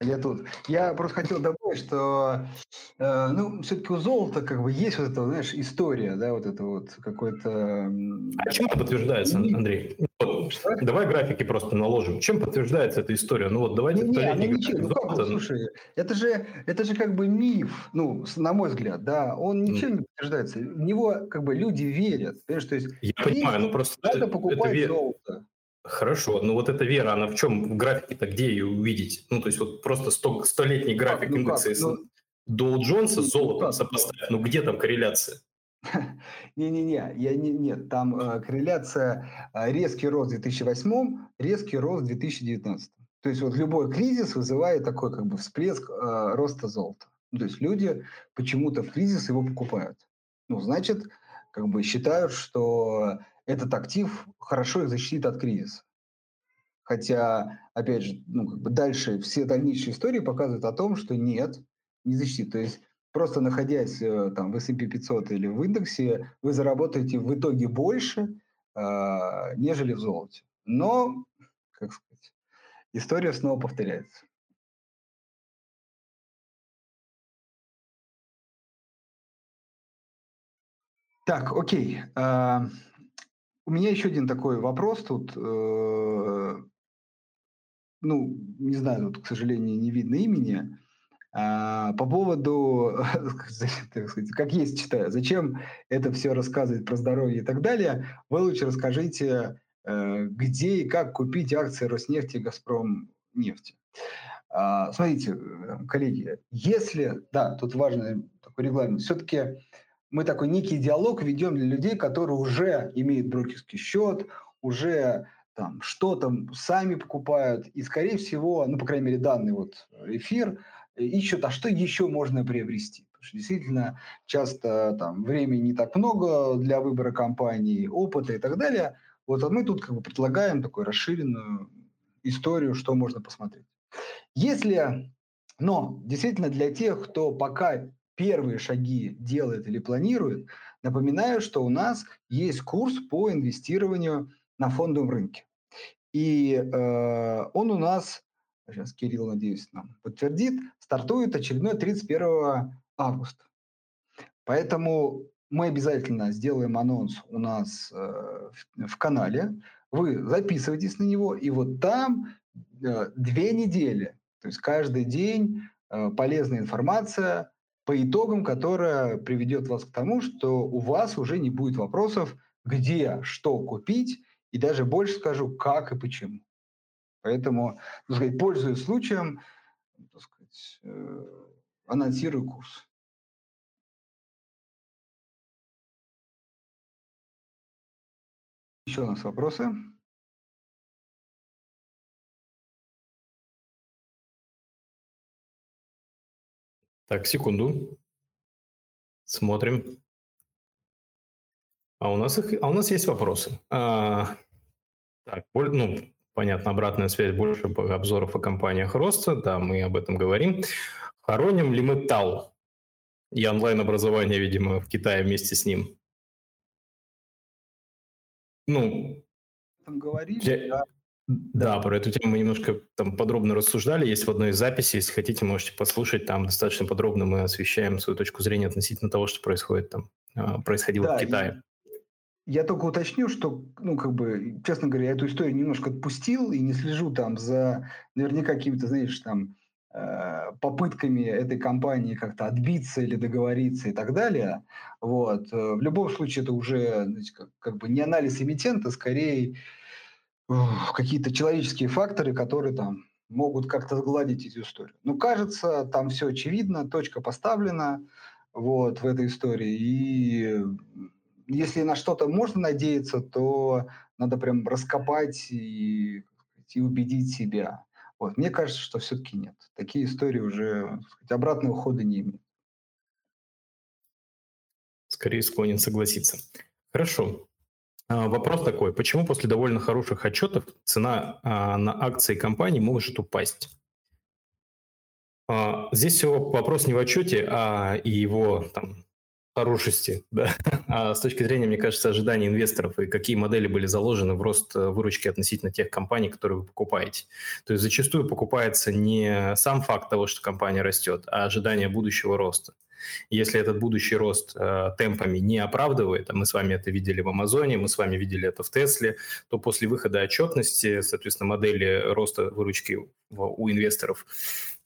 Я тут. Я просто хотел добавить, что, э, ну, все-таки у золота как бы есть вот эта, знаешь, история, да, вот это вот какой-то... А чем это подтверждается, Андрей? Вот, давай графики просто наложим. Чем подтверждается эта история? Ну вот давайте... Не, не, ну, ничего, ну как, слушай, это же, это же как бы миф, ну, на мой взгляд, да, он ничем не подтверждается. В него как бы люди верят, понимаешь, то есть... Я понимаю, ну просто... Надо покупать это золото. Хорошо, но вот эта вера, она в чем в графике-то, где ее увидеть? Ну, то есть вот просто сто, столетний график ну, индекса ну, Доу Джонса с золотом сопоставь, ну где там корреляция? Не-не-не, я не, нет, там э, корреляция э, резкий рост в 2008, резкий рост в 2019. То есть вот любой кризис вызывает такой как бы всплеск э, роста золота. То есть люди почему-то в кризис его покупают. Ну, значит, как бы считают, что этот актив хорошо их защитит от кризиса. Хотя, опять же, ну, как бы дальше все дальнейшие истории показывают о том, что нет, не защитит. То есть просто находясь э, там в S&P 500 или в индексе, вы заработаете в итоге больше, э, нежели в золоте. Но, как сказать, история снова повторяется. Так, окей. У меня еще один такой вопрос тут. Э, ну, не знаю, тут, к сожалению, не видно имени. А, по поводу, как есть читаю, зачем это все рассказывать про здоровье и так далее, вы лучше расскажите, э, где и как купить акции Роснефти и Газпром нефти. А, смотрите, э, коллеги, если, да, тут важный такой регламент, все-таки мы такой некий диалог ведем для людей, которые уже имеют брокерский счет, уже там что-то сами покупают, и, скорее всего, ну, по крайней мере, данный вот эфир ищут, а что еще можно приобрести. Потому что действительно часто там времени не так много для выбора компании, опыта и так далее. Вот а мы тут как бы предлагаем такую расширенную историю, что можно посмотреть. Если, но действительно для тех, кто пока первые шаги делает или планирует, напоминаю, что у нас есть курс по инвестированию на фондовом рынке. И э, он у нас, сейчас Кирилл, надеюсь, нам подтвердит, стартует очередной 31 августа. Поэтому мы обязательно сделаем анонс у нас э, в, в канале. Вы записывайтесь на него, и вот там э, две недели, то есть каждый день э, полезная информация по итогам, которая приведет вас к тому, что у вас уже не будет вопросов, где, что купить, и даже больше скажу, как и почему. Поэтому, так сказать, пользуясь случаем, так сказать, э, анонсирую курс. Еще у нас вопросы? Так, секунду. Смотрим. А у нас, их, а у нас есть вопросы. А, так, ну, понятно, обратная связь больше обзоров о компаниях роста. Да, мы об этом говорим. Хороним ли мы ТАЛ и онлайн-образование, видимо, в Китае вместе с ним? Ну, там говорили, я, да. Да, про эту тему мы немножко там подробно рассуждали. Есть в одной из записей, если хотите, можете послушать. Там достаточно подробно мы освещаем свою точку зрения относительно того, что происходит там, а, происходило да, в Китае. Я только уточню, что, ну, как бы, честно говоря, я эту историю немножко отпустил и не слежу там за наверняка какими-то, знаешь, там э, попытками этой компании как-то отбиться или договориться и так далее. Вот. Э, в любом случае это уже знаете, как, как бы не анализ эмитента, скорее какие-то человеческие факторы, которые там могут как-то сгладить эту историю. Ну, кажется, там все очевидно, точка поставлена вот в этой истории. И если на что-то можно надеяться, то надо прям раскопать и, и убедить себя. Вот. Мне кажется, что все-таки нет. Такие истории уже сказать, обратного хода не имеют. Скорее склонен согласиться. Хорошо. А, вопрос такой, почему после довольно хороших отчетов цена а, на акции компании может упасть? А, здесь все вопрос не в отчете, а и его там, хорошести, да. а с точки зрения, мне кажется, ожиданий инвесторов и какие модели были заложены в рост э, выручки относительно тех компаний, которые вы покупаете. То есть зачастую покупается не сам факт того, что компания растет, а ожидание будущего роста – Если этот будущий рост э, темпами не оправдывает, а мы с вами это видели в Амазоне, мы с вами видели это в Тесле, то после выхода отчетности, соответственно, модели роста выручки у инвесторов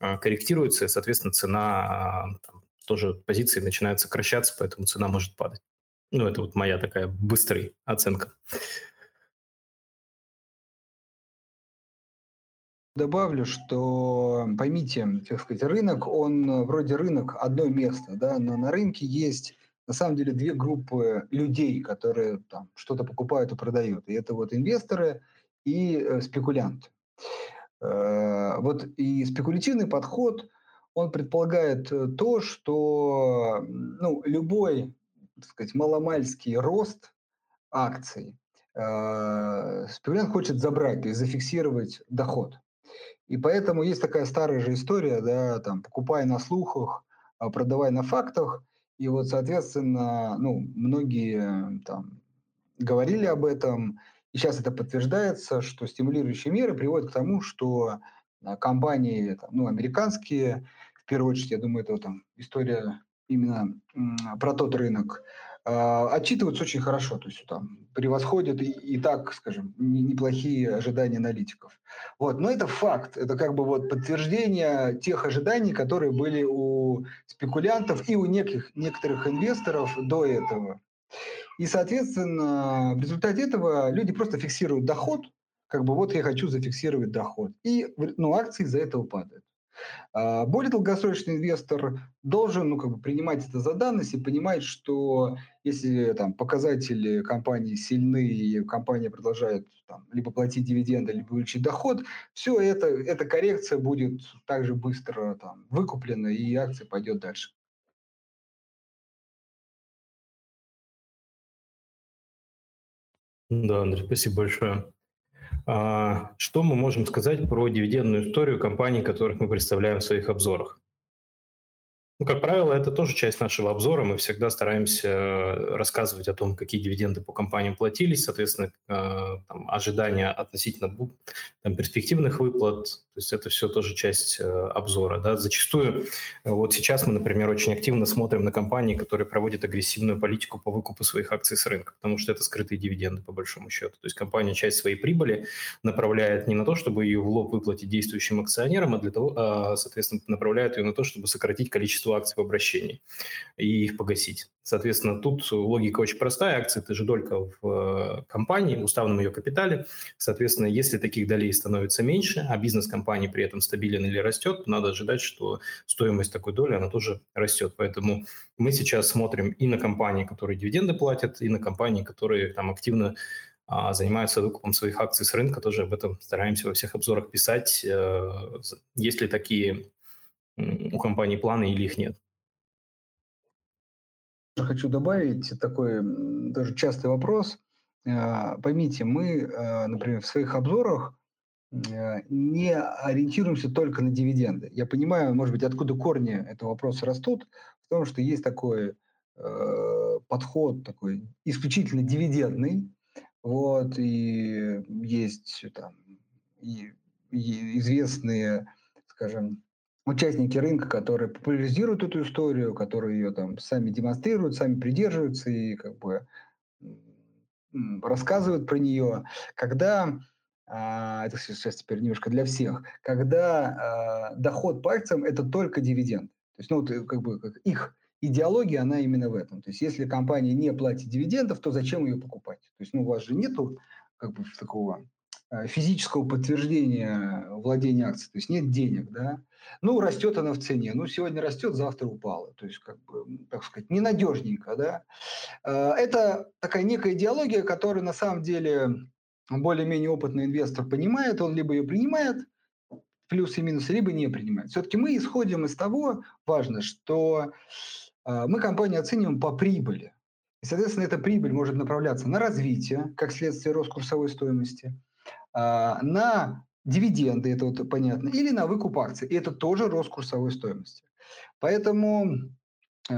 э, корректируется, и, соответственно, цена э, там, тоже позиции начинают сокращаться, поэтому цена может падать. Ну, это вот моя такая быстрая оценка. Добавлю, что поймите, так сказать, рынок, он вроде рынок одно место, да, но на рынке есть на самом деле две группы людей, которые там что-то покупают и продают. И это вот инвесторы и э, спекулянты. Э, вот и спекулятивный подход, он предполагает э, то, что ну, любой, так сказать, маломальский рост акций э, спекулянт хочет забрать, то есть зафиксировать доход. И поэтому есть такая старая же история, да, там, покупай на слухах, а продавай на фактах. И вот, соответственно, ну, многие там говорили об этом, и сейчас это подтверждается, что стимулирующие меры приводят к тому, что а, компании, там, ну, американские, в первую очередь, я думаю, это там история именно про тот рынок, отчитываются очень хорошо, то есть там превосходят и, и так, скажем, неплохие ожидания аналитиков. Вот, но это факт, это как бы вот подтверждение тех ожиданий, которые были у спекулянтов и у неких, некоторых инвесторов до этого. И, соответственно, в результате этого люди просто фиксируют доход, как бы вот я хочу зафиксировать доход, и ну, акции из-за этого падают. А, более долгосрочный инвестор должен ну, как бы принимать это за данность и понимать, что если там, показатели компании сильны и компания продолжает там, либо платить дивиденды, либо увеличить доход, все это, эта коррекция будет также быстро там, выкуплена и акция пойдет дальше. Да, Андрей, спасибо большое. А, что мы можем сказать про дивидендную историю компаний, которых мы представляем в своих обзорах? Ну, как правило, это тоже часть нашего обзора. Мы всегда стараемся э, рассказывать о том, какие дивиденды по компаниям платились, соответственно, э, там, ожидания относительно там, перспективных выплат. То есть это все тоже часть э, обзора. Да? Зачастую, вот сейчас мы, например, очень активно смотрим на компании, которые проводят агрессивную политику по выкупу своих акций с рынка, потому что это скрытые дивиденды, по большому счету. То есть компания часть своей прибыли направляет не на то, чтобы ее в лоб выплатить действующим акционерам, а для того, а, соответственно, направляет ее на то, чтобы сократить количество количество акций в обращении и их погасить. Соответственно, тут логика очень простая. Акции – это же долька в э, компании, в уставном ее капитале. Соответственно, если таких долей становится меньше, а бизнес компании при этом стабилен или растет, надо ожидать, что стоимость такой доли, она тоже растет. Поэтому мы сейчас смотрим и на компании, которые дивиденды платят, и на компании, которые там активно а, занимаются выкупом своих акций с рынка, тоже об этом стараемся во всех обзорах писать. Э, есть ли такие у компании планы или их нет. Хочу добавить такой тоже частый вопрос. А, поймите, мы, а, например, в своих обзорах а, не ориентируемся только на дивиденды. Я понимаю, может быть, откуда корни этого вопроса растут, в том, что есть такой подход такой исключительно дивидендный, вот, и есть там и, и известные, скажем, участники рынка, которые популяризируют эту историю, которые ее там сами демонстрируют, сами придерживаются и как бы рассказывают про нее, когда а, это сейчас теперь немножко для всех, когда а, доход акциям это только дивиденд. То есть, ну, вот, э, как бы как их идеология, она именно в этом. То есть, если компания не платит дивидендов, то зачем ее покупать? То есть, ну, у вас же нету как бы такого физического подтверждения владения акцией, то есть нет денег, да, ну, растет она в цене, ну, сегодня растет, завтра упала, то есть, как бы, так сказать, ненадежненько, да. Э, это такая некая идеология, которую на самом деле более-менее опытный инвестор понимает, он либо ее принимает, плюсы и минусы, либо не принимает. Все-таки мы исходим из того, важно, что э, мы компанию оцениваем по прибыли. И, соответственно, эта прибыль может направляться на развитие, как следствие рост курсовой стоимости – на дивиденды, это вот понятно, или на выкуп акций. И это тоже рост курсовой стоимости. Поэтому, а,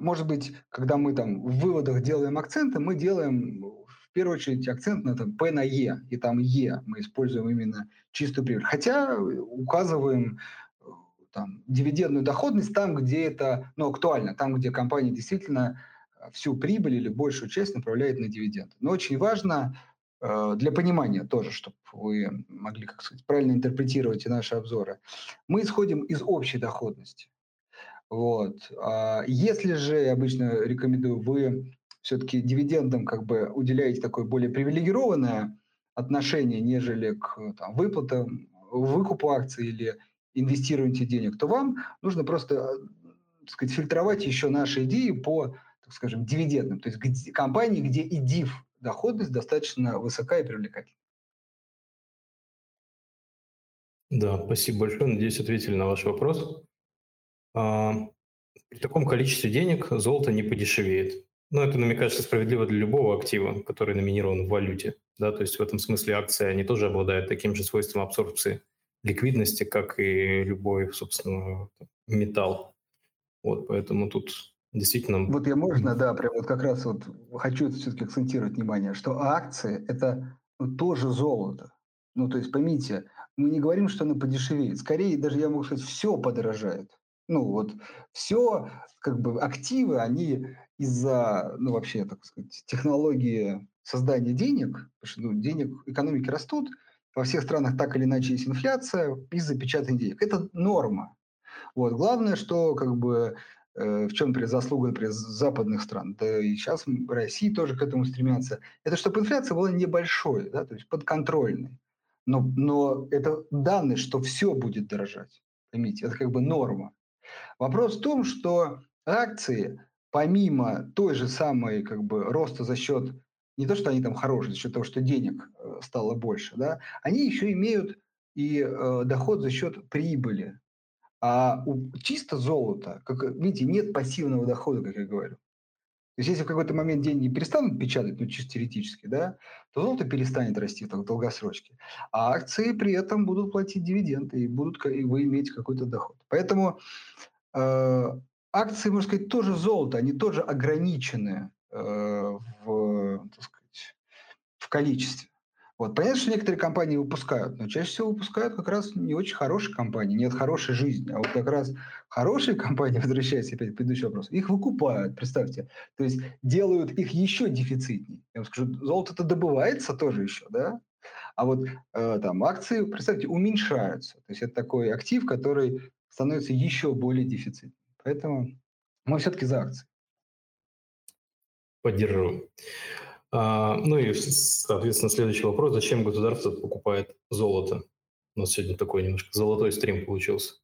может быть, когда мы там в выводах делаем акценты, мы делаем в первую очередь акцент на там, P на E, и там E мы используем именно чистую прибыль. Хотя указываем там, дивидендную доходность там, где это ну, актуально, там, где компания действительно э, всю прибыль или большую часть направляет на дивиденды. Но очень важно э, для понимания тоже, чтобы вы могли, как сказать, правильно интерпретировать наши обзоры. Мы исходим из общей доходности. Вот. А если же, я обычно рекомендую, вы все-таки дивидендам как бы уделяете такое более привилегированное отношение, нежели к там, выплатам, выкупу акций или инвестируете денег, то вам нужно просто так сказать, фильтровать еще наши идеи по, так скажем, дивидендам. То есть компании, где и див доходность достаточно высока и привлекательна. Да, спасибо большое. Надеюсь, ответили на ваш вопрос. А, при таком количестве денег золото не подешевеет. Но это, мне кажется, справедливо для любого актива, который номинирован в валюте. Да, то есть в этом смысле акции, они тоже обладают таким же свойством абсорбции ликвидности, как и любой, собственно, металл. Вот, поэтому тут действительно... Вот я можно, да, прям вот как раз вот хочу все-таки акцентировать внимание, что акции – это ну, тоже золото. Ну, то есть, поймите, мы не говорим, что оно подешевеет. Скорее, даже я могу сказать, все подорожает. Ну, вот все, как бы, активы, они из-за, ну, вообще, так сказать, технологии создания денег, потому что ну, денег, экономики растут, во всех странах так или иначе есть инфляция из-за печатания денег. Это норма. Вот. Главное, что как бы в чем, например, заслуга, например, западных стран, да и сейчас России тоже к этому стремятся, это чтобы инфляция была небольшой, да, то есть подконтрольной. Но, но это данность, что все будет дорожать. Поймите, это как бы норма. Вопрос в том, что акции, помимо той же самой как бы роста за счет не то, что они там хорошие, за счет того, что денег э, стало больше, да, они еще имеют и э, доход за счет прибыли. А у чисто золота, как видите, нет пассивного дохода, как я говорю. То есть если в какой-то момент деньги перестанут печатать, ну чисто теоретически, да, то золото перестанет расти в долгосрочке. А акции при этом будут платить дивиденды и будут и вы иметь какой-то доход. Поэтому э, акции, можно сказать, тоже золото, они тоже ограничены э, в, так сказать, в количестве. Вот. Понятно, что некоторые компании выпускают, но чаще всего выпускают как раз не очень хорошие компании, нет хорошей жизни. А вот как раз хорошие компании, возвращаясь опять к предыдущему вопросу, их выкупают, представьте. То есть делают их еще дефицитнее. Я вам скажу, золото-то добывается тоже еще, да? А вот э, там акции, представьте, уменьшаются. То есть это такой актив, который становится еще более дефицитным. Поэтому мы все-таки за акции. Поддержу. А, ну и, соответственно, следующий вопрос. Зачем государство покупает золото? У нас сегодня такой немножко золотой стрим получился.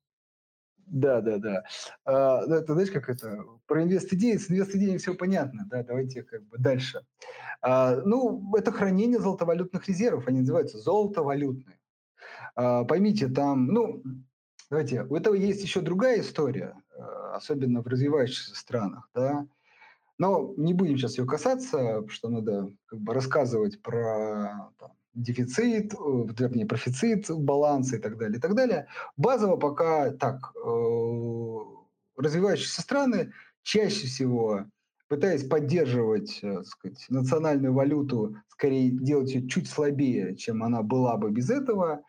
Да, да, да. А, это, знаешь, как это? Про инвест-идеи. С инвест-идеями все понятно. Да, давайте как бы дальше. А, ну, это хранение золотовалютных резервов. Они называются золотовалютные. А, поймите, там, ну, давайте, у этого есть еще другая история, а, особенно в развивающихся странах, да. Но не будем сейчас ее касаться, что надо как бы рассказывать про там, дефицит, э, вернее, профицит, баланс и так далее, и так далее. Базово пока так, э, развивающиеся страны чаще всего пытаясь поддерживать э, сказать, национальную валюту, скорее делать ее чуть слабее, чем она была бы без этого,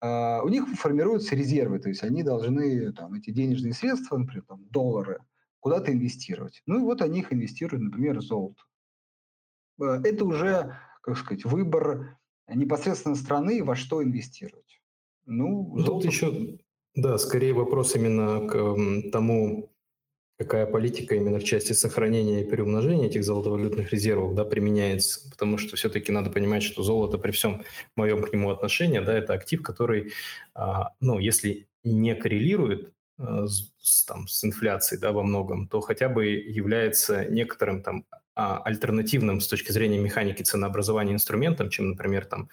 э, у них формируются резервы, то есть они должны там, эти денежные средства, например, там, доллары, куда-то инвестировать. Ну и вот они их инвестируют, например, в золото. Э, это уже, как сказать, выбор непосредственно страны, во что инвестировать. Ну, ну золото... Тут еще, да, скорее вопрос именно к тому, какая политика именно в части сохранения и переумножения этих золотовалютных резервов да, применяется, потому что все-таки надо понимать, что золото при всем моем к нему отношении, да, это актив, который, а, ну, если не коррелирует Э, с, там, с инфляцией да, во многом, то хотя бы является некоторым там а, альтернативным с точки зрения механики ценообразования инструментом, чем, например, там,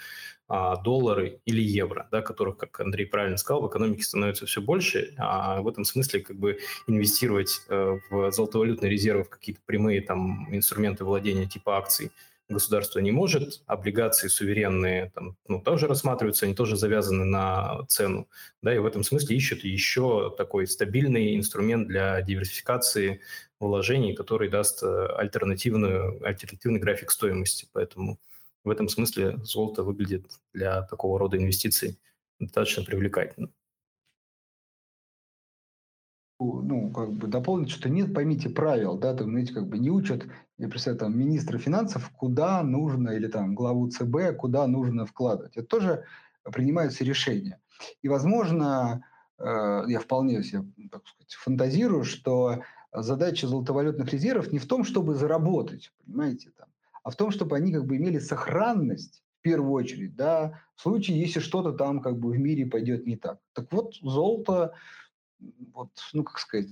а, доллары или евро, да, которых, как Андрей правильно сказал, в экономике становится все больше, а в этом смысле как бы инвестировать э, в золотовалютные резервы, в какие-то прямые там инструменты владения типа акций – государство не может, облигации суверенные там, ну, тоже рассматриваются, они тоже завязаны на цену, да, и в этом смысле ищут еще такой стабильный инструмент для диверсификации вложений, который даст э, альтернативную, альтернативный график стоимости. Поэтому в этом смысле золото выглядит для такого рода инвестиций достаточно привлекательно. Ну, как бы дополнить, что нет, поймите, правил, да, там, знаете, как бы не учат, я представляю, там, министра финансов, куда нужно, или там, главу ЦБ, куда нужно вкладывать. Это тоже принимаются решения. И, возможно, э, я вполне себе, так сказать, фантазирую, что задача золотовалютных резервов не в том, чтобы заработать, понимаете, там, а в том, чтобы они как бы имели сохранность в первую очередь, да, в случае, если что-то там как бы в мире пойдет не так. Так вот, золото, вот, ну, как сказать,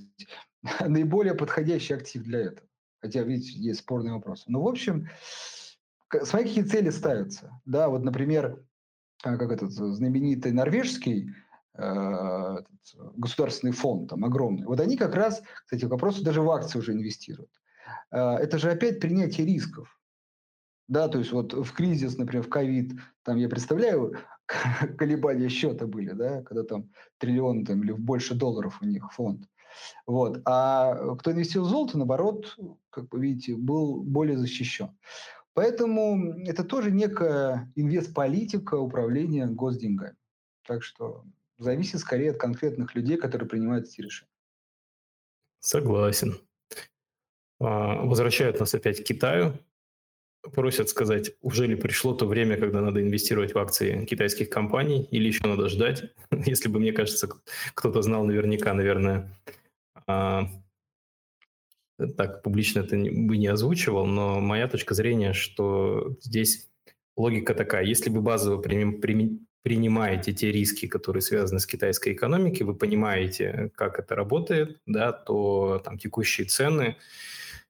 наиболее подходящий актив для этого. Хотя, видите, есть спорные вопросы. Но, в общем, смотри, какие цели ставятся. Да, вот, например, а, как этот знаменитый норвежский э, государственный фонд, там огромный. Вот они как раз, кстати, к вопросу даже в акции уже инвестируют. Э, это же опять принятие рисков. Да, то есть вот в кризис, например, в ковид, там я представляю, колебания счета были, да, когда там триллион там, или больше долларов у них фонд. Вот. А кто инвестировал в золото, наоборот, как вы видите, был более защищен. Поэтому это тоже некая инвестполитика управления госденьгами. Так что зависит скорее от конкретных людей, которые принимают эти решения. Согласен. А, возвращают нас опять к Китаю. Просят сказать, уже ли пришло то время, когда надо инвестировать в акции китайских компаний, или еще надо ждать. Если бы, мне кажется, кто-то знал наверняка, наверное, а, так публично это бы не озвучивал, но моя точка зрения, что здесь логика такая. Если вы базово принимаете те риски, которые связаны с китайской экономикой, вы понимаете, как это работает, да, то там текущие цены,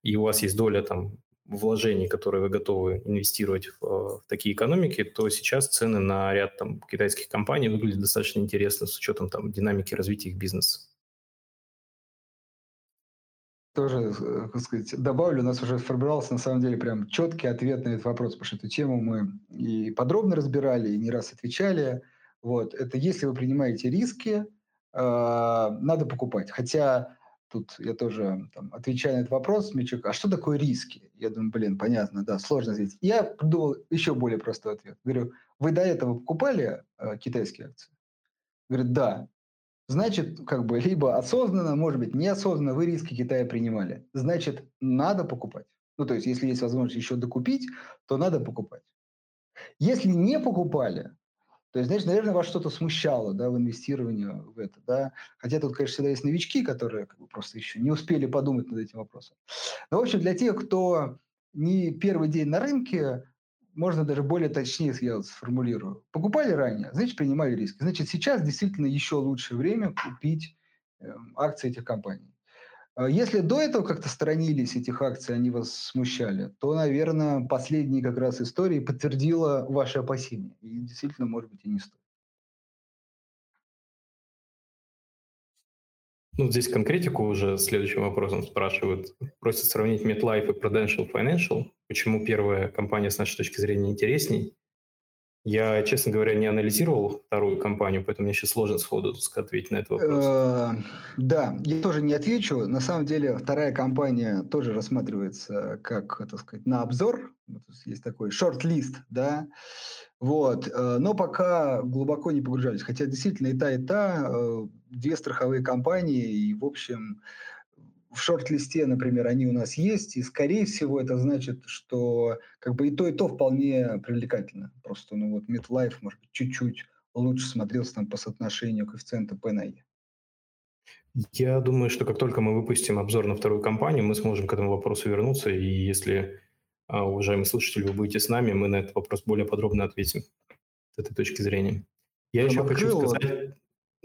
и у вас есть доля там вложений, которые вы готовы инвестировать в, в такие экономики, то сейчас цены на ряд там китайских компаний выглядят достаточно интересно с учетом там динамики развития их бизнеса тоже, э, как сказать, добавлю, у нас уже сформировался на самом деле прям четкий ответ на этот вопрос, потому что эту тему мы и подробно разбирали, и не раз отвечали. Вот. Это если вы принимаете риски, э, надо покупать. Хотя тут я тоже там, отвечаю на этот вопрос, Мичук, а что такое риски? Я думаю, блин, понятно, да, сложно здесь. Я придумал еще более простой ответ. Говорю, вы до этого покупали э, китайские акции? Говорит, да значит, как бы либо осознанно, может быть, неосознанно вы риски Китая принимали. Значит, надо покупать. Ну, то есть, если есть возможность еще докупить, то надо покупать. Если не покупали, то есть, значит, наверное, вас что-то смущало да, в инвестировании в это. Да? Хотя тут, конечно, всегда есть новички, которые как бы, просто еще не успели подумать над этим вопросом. Но, в общем, для тех, кто не первый день на рынке, можно даже более точнее я сформулирую. Покупали ранее, значит, принимали риски. Значит, сейчас действительно еще лучшее время купить э, акции этих компаний. А если до этого как-то сторонились этих акций, они вас смущали, то, наверное, последние как раз истории подтвердила ваши опасения. И действительно, может быть, и не стоит. Ну, здесь конкретику уже следующим вопросом спрашивают. Просят сравнить MetLife и Prudential Financial. Почему первая компания с нашей точки зрения интересней? Я, честно говоря, не анализировал вторую компанию, поэтому мне сейчас сложно сходу ответить на этот вопрос. Э, да, я тоже не отвечу. На самом деле вторая компания тоже рассматривается как, так сказать, на обзор. Есть такой шорт-лист, да. Вот. Э, но пока глубоко не погружались. Хотя действительно и та, и та э, две страховые компании, и, в общем, в шорт-листе, например, они у нас есть, и, скорее всего, это значит, что как бы и то, и то вполне привлекательно. Просто, ну вот, MetLife, может быть, чуть-чуть лучше смотрелся там по соотношению коэффициента P на E. Я думаю, что как только мы выпустим обзор на вторую компанию, мы сможем к этому вопросу вернуться, и если, а, уважаемые слушатели, вы будете с нами, мы на этот вопрос более подробно ответим с этой точки зрения. Я Там еще хочу сказать...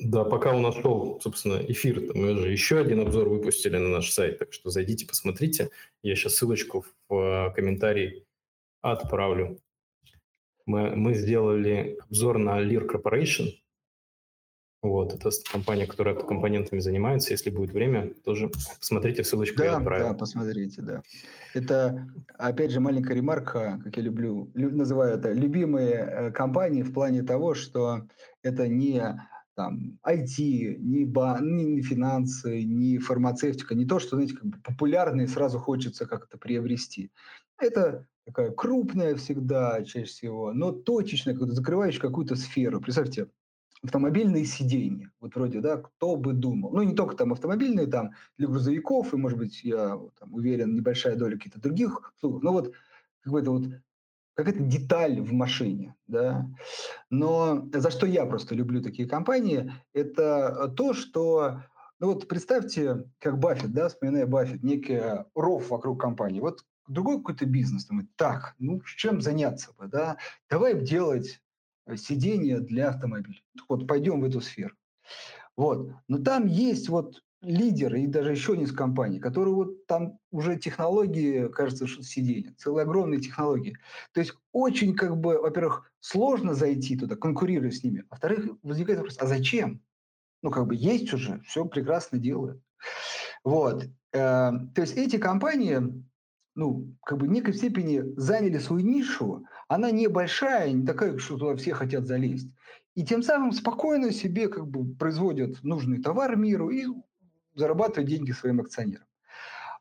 Да, пока у нас шел, собственно, эфир, мы же еще один обзор выпустили на наш сайт, так что зайдите, посмотрите. Я сейчас ссылочку в э, комментарий отправлю. Мы, мы сделали обзор на Lear Corporation. Вот, это компания, которая компонентами занимается. Если будет время, тоже посмотрите ссылочку, да, я отправил. Да, посмотрите, да. Это, опять же, маленькая ремарка, как я люблю, называю это, любимые э, компании в плане того, что это не там, IT, ни, ба, ни, финансы, ни фармацевтика, не то, что, знаете, как бы популярные сразу хочется как-то приобрести. Это такая крупная всегда, чаще всего, но точечная, как закрывающая какую-то сферу. Представьте, автомобильные сиденья. Вот вроде, да, кто бы думал. Ну, не только там автомобильные, там для грузовиков, и, может быть, я там, уверен, небольшая доля каких-то других услуг. Но вот какой-то вот какая-то деталь в машине, да. Но за что я просто люблю такие компании, это то, что ну вот представьте, как Баффет, да, вспоминая Баффет, некий ров вокруг компании. Вот другой какой-то бизнес, думает, так, ну чем заняться бы, да, давай делать э, сиденья для автомобилей. Вот пойдем в эту сферу. Вот. Но там есть вот лидеры и даже еще несколько компаний, которые вот там уже технологии, кажется, сиденья, целые огромные технологии. То есть очень как бы, во-первых, сложно зайти туда, конкурировать с ними. Во-вторых, возникает вопрос, а зачем? Ну, как бы есть уже, все прекрасно делают. Вот. Э, то есть эти компании, ну, как бы в некой степени заняли свою нишу. Она небольшая, не такая, что туда все хотят залезть. И тем самым спокойно себе как бы производят нужный товар миру и зарабатывают деньги своим акционерам.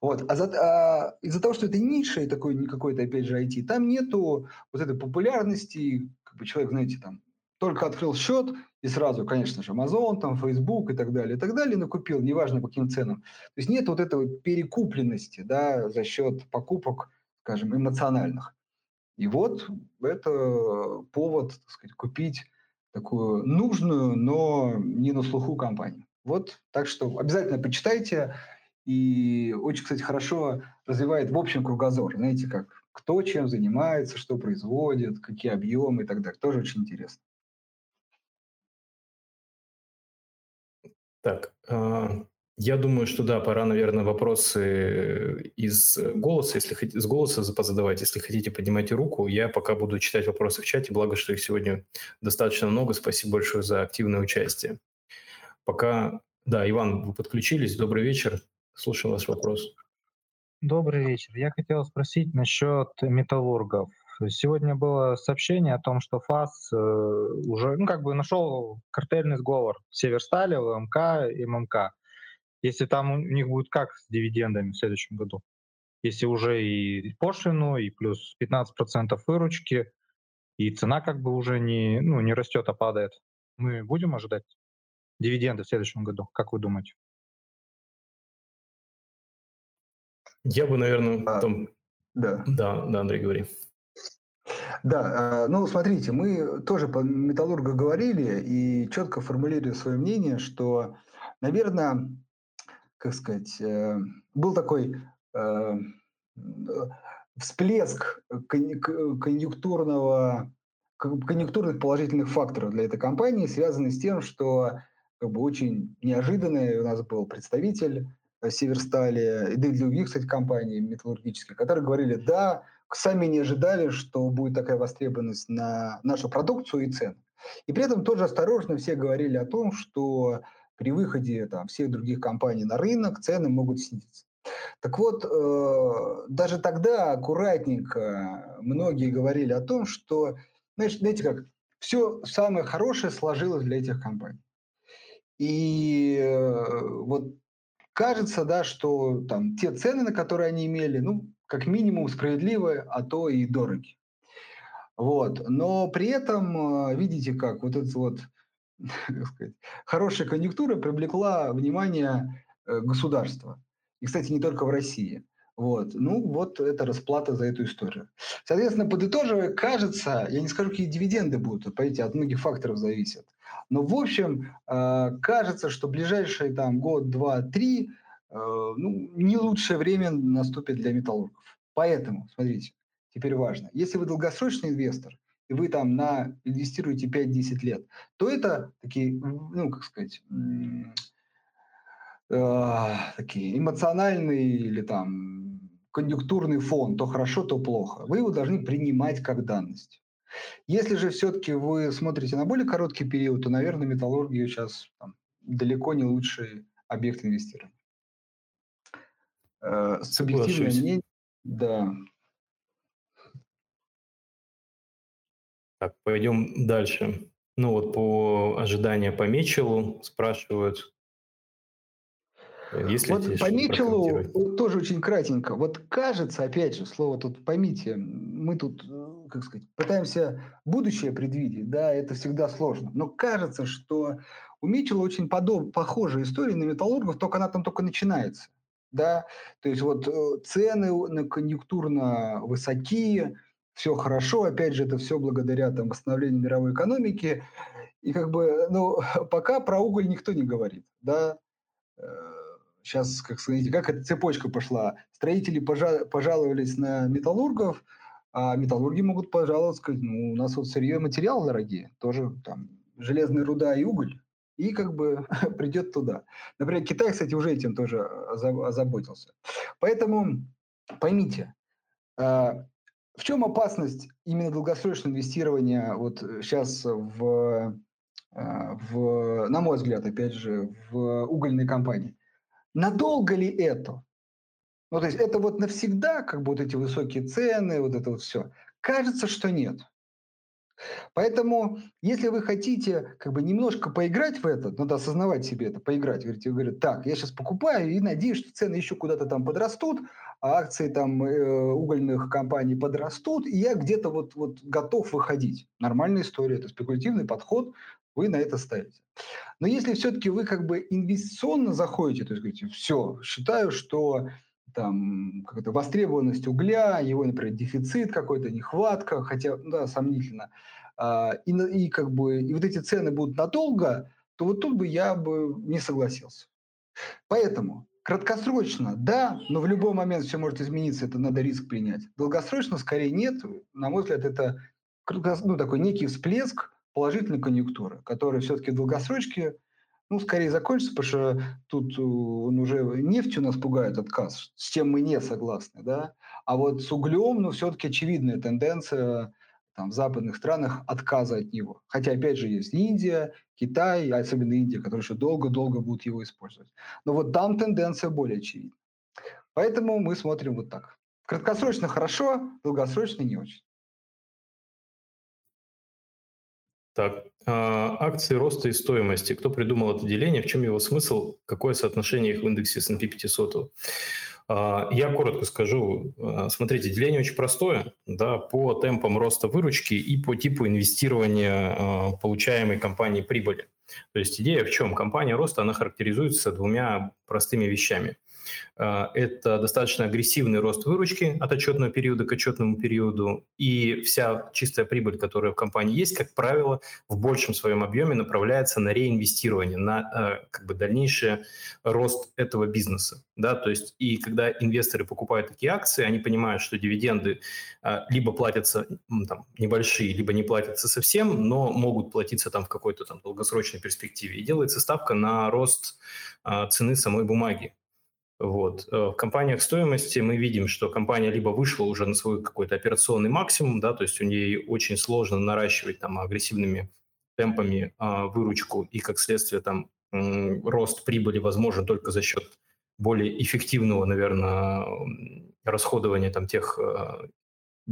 Вот. А, за, а из-за того, что это ниша и такой не какой-то, опять же, IT, там нету вот этой популярности, как бы человек, знаете, там только открыл счет и сразу, конечно же, Amazon, там, Facebook и так далее, и так далее, накупил, неважно по каким ценам. То есть нет вот этой перекупленности да, за счет покупок, скажем, эмоциональных. И вот это повод так сказать, купить такую нужную, но не на слуху компанию. Вот, так что обязательно почитайте. И очень, кстати, хорошо развивает в общем кругозор. Знаете, как кто чем занимается, что производит, какие объемы и так далее. Тоже очень интересно. Так, а, я думаю, что да, пора, наверное, вопросы из голоса, если хотите, с голоса позадавать. Если хотите, поднимайте руку. Я пока буду читать вопросы в чате, благо, что их сегодня достаточно много. Спасибо большое за активное участие. Пока, да, Иван, вы подключились. Добрый вечер. Слушаю ваш вопрос. Добрый вечер. Я хотел спросить насчет металлургов. Сегодня было сообщение о том, что ФАС э, уже ну, как бы нашел картельный сговор Северстали, ЛМК и ММК. Если там у них будет как с дивидендами в следующем году? Если уже и пошлину, и плюс 15% выручки, и цена как бы уже не, ну, не растет, а падает. Мы будем ожидать дивиденды в следующем году? Как вы думаете? Я бы, наверное, а, там... Да. Да, да, Андрей, говори. Да, а, ну смотрите, мы тоже по металлургу говорили и четко формулировали свое мнение, что, наверное, как сказать, э, был такой э, всплеск конъюнктурного конъюнктурных положительных факторов для этой компании, связанный с тем, что как бы очень неожиданный у нас был представитель э, Северстали, и других, кстати, компаний металлургических, которые говорили, да, сами не ожидали, что будет такая востребованность на нашу продукцию и цены. И при этом тоже осторожно все говорили о том, что при выходе там, всех других компаний на рынок цены могут снизиться. Так вот, э, даже тогда аккуратненько многие говорили о том, что, знаешь, знаете как, все самое хорошее сложилось для этих компаний. И э, вот кажется, да, что там те цены, на которые они имели, ну, как минимум справедливые, а то и дороги. Вот. Но при этом, э, видите как, вот эта вот сказать, хорошая конъюнктура привлекла внимание э, государства. И, кстати, не только в России. Вот. Ну, вот это расплата за эту историю. Соответственно, подытоживая, кажется, я не скажу, какие дивиденды будут, понимаете, от многих факторов зависят. Но, в общем, э, кажется, что ближайший там год, два, три Э, ну, не лучшее время наступит для металлургов. Поэтому, смотрите, теперь важно. Если вы долгосрочный инвестор, и вы там на, инвестируете 5-10 лет, то это такие, ну, как сказать, э, такие эмоциональные или там конъюнктурный фон, то хорошо, то плохо. Вы его должны принимать как данность. Если же все-таки вы смотрите на более короткий период, то, наверное, металлургия сейчас там, далеко не лучший объект инвестирования. Э, субъективное мнение, да. Так, пойдем дальше. Ну вот по ожиданию по Мечелу спрашивают. Если вот по Мечелу тоже очень кратенько. Вот кажется, опять же, слово тут поймите, мы тут э, как сказать, пытаемся будущее предвидеть, да, это всегда сложно. Но кажется, что у Митчелла очень подоб, похожая история на металлургов, только она там только начинается. Да? То есть вот э, цены на конъюнктурно высокие, все хорошо, опять же, это все благодаря там, восстановлению мировой экономики. И как бы, ну, пока про уголь никто не говорит, да. Сейчас, как сказать, как эта цепочка пошла. Строители пожаловались на металлургов, а металлурги могут пожаловаться, сказать, ну, у нас вот сырье и материал дорогие, тоже там железная руда и уголь, и как бы придет туда. Например, Китай, кстати, уже этим тоже озаботился. Поэтому поймите, а, в чем опасность именно долгосрочного инвестирования вот сейчас в, а, в, на мой взгляд, опять же, в угольной компании? Надолго ли это? Ну, то есть это вот навсегда, как вот эти высокие цены, вот это вот все. Кажется, что нет. Поэтому, если вы хотите как бы немножко поиграть в это, надо осознавать себе это, поиграть. Говорите, говорят, так, я сейчас покупаю и надеюсь, что цены еще куда-то там подрастут, а акции там э, угольных компаний подрастут, и я где-то вот, вот готов выходить. Нормальная история, это спекулятивный подход, вы на это ставите. Но если все-таки вы как бы инвестиционно заходите, то есть говорите, все, считаю, что там какая-то востребованность угля, его, например, дефицит какой-то, нехватка, хотя, да, сомнительно, а, и, и как бы и вот эти цены будут надолго, то вот тут бы я бы не согласился. Поэтому краткосрочно, да, но в любой момент все может измениться, это надо риск принять. Долгосрочно скорее нет. На мой взгляд, это ну, такой некий всплеск положительной конъюнктуры, который все-таки в долгосрочке ну, скорее закончится, потому что тут э, он уже нефтью нас пугает отказ, с чем мы не согласны, да. А вот с углем, ну, все-таки очевидная тенденция там, в западных странах отказа от него. Хотя, опять же, есть Индия, Китай, особенно Индия, которые еще долго-долго будут его использовать. Но вот там тенденция более очевидна. Поэтому мы смотрим вот так. Краткосрочно хорошо, долгосрочно не очень. Так, а, акции роста и стоимости. Кто придумал это деление? В чем его смысл? Какое соотношение их в индексе S&P 500? А, я коротко скажу. А, смотрите, деление очень простое. Да, по темпам роста выручки и по типу инвестирования получаемой компанией прибыли. То есть идея в чем? Компания роста, она характеризуется двумя простыми вещами – это достаточно агрессивный рост выручки от отчетного периода к отчетному периоду, и вся чистая прибыль, которая в компании есть, как правило, в большем своем объеме направляется на реинвестирование, на а, как бы дальнейший рост этого бизнеса. Да? То есть и когда инвесторы покупают такие акции, они понимают, что дивиденды а, либо платятся там, небольшие, либо не платятся совсем, но могут платиться там в какой-то там долгосрочной перспективе. И делается ставка на рост цены самой бумаги. Вот. Э, в компаниях стоимости мы видим, что компания либо вышла уже на свой какой-то операционный максимум, да, то есть у нее очень сложно наращивать там агрессивными темпами а, выручку, и как следствие там рост прибыли возможен только за счет более эффективного, наверное, расходования там тех э,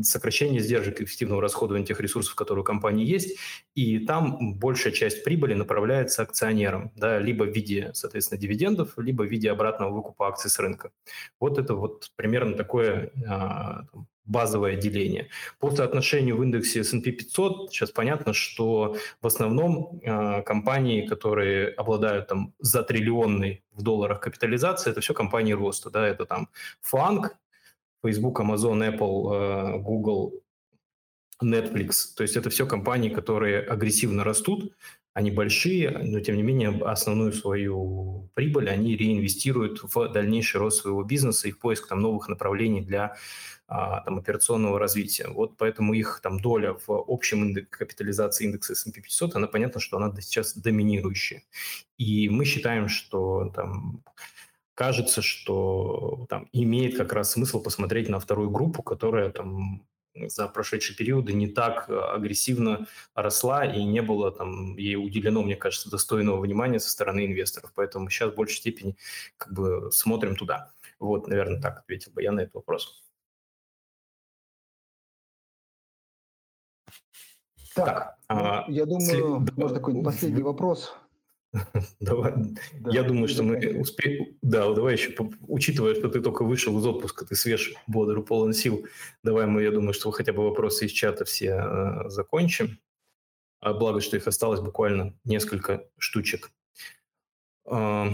сокращение издержек и эффективного расходования тех ресурсов, которые у компании есть, и там большая часть прибыли направляется акционерам, да, либо в виде, соответственно, дивидендов, либо в виде обратного выкупа акций с рынка. Вот это вот примерно такое а, базовое деление. По соотношению в индексе S&P 500 сейчас понятно, что в основном э, компании, которые обладают там за триллионной в долларах капитализации, это все компании роста, да, это там Фанк, Facebook, Amazon, Apple, э, Google, Netflix. То есть это все компании, которые агрессивно растут, они большие, но тем не менее основную свою прибыль они реинвестируют в дальнейший рост своего бизнеса и в поиск там, новых направлений для а, там, операционного развития. Вот поэтому их там доля в общем индексе капитализации индекса S&P 500, она понятно, что она сейчас доминирующая. И мы считаем, что там кажется, что там имеет как раз смысл посмотреть на вторую группу, которая там за прошедшие периоды не так э, агрессивно росла и не было там ей уделено, мне кажется, достойного внимания со стороны инвесторов. Поэтому сейчас в большей степени как бы смотрим туда. Вот, наверное, так ответил бы я на этот вопрос. Так, так ну, а, я думаю, след... может такой последний вопрос Давай. Да, Я думаю, что мы успеем... Да, давай еще, учитывая, что ты только вышел из отпуска, ты свеж, бодр, полон сил, давай мы, я думаю, что хотя бы вопросы из чата все э, закончим. А благо, что их осталось буквально несколько штучек. Э,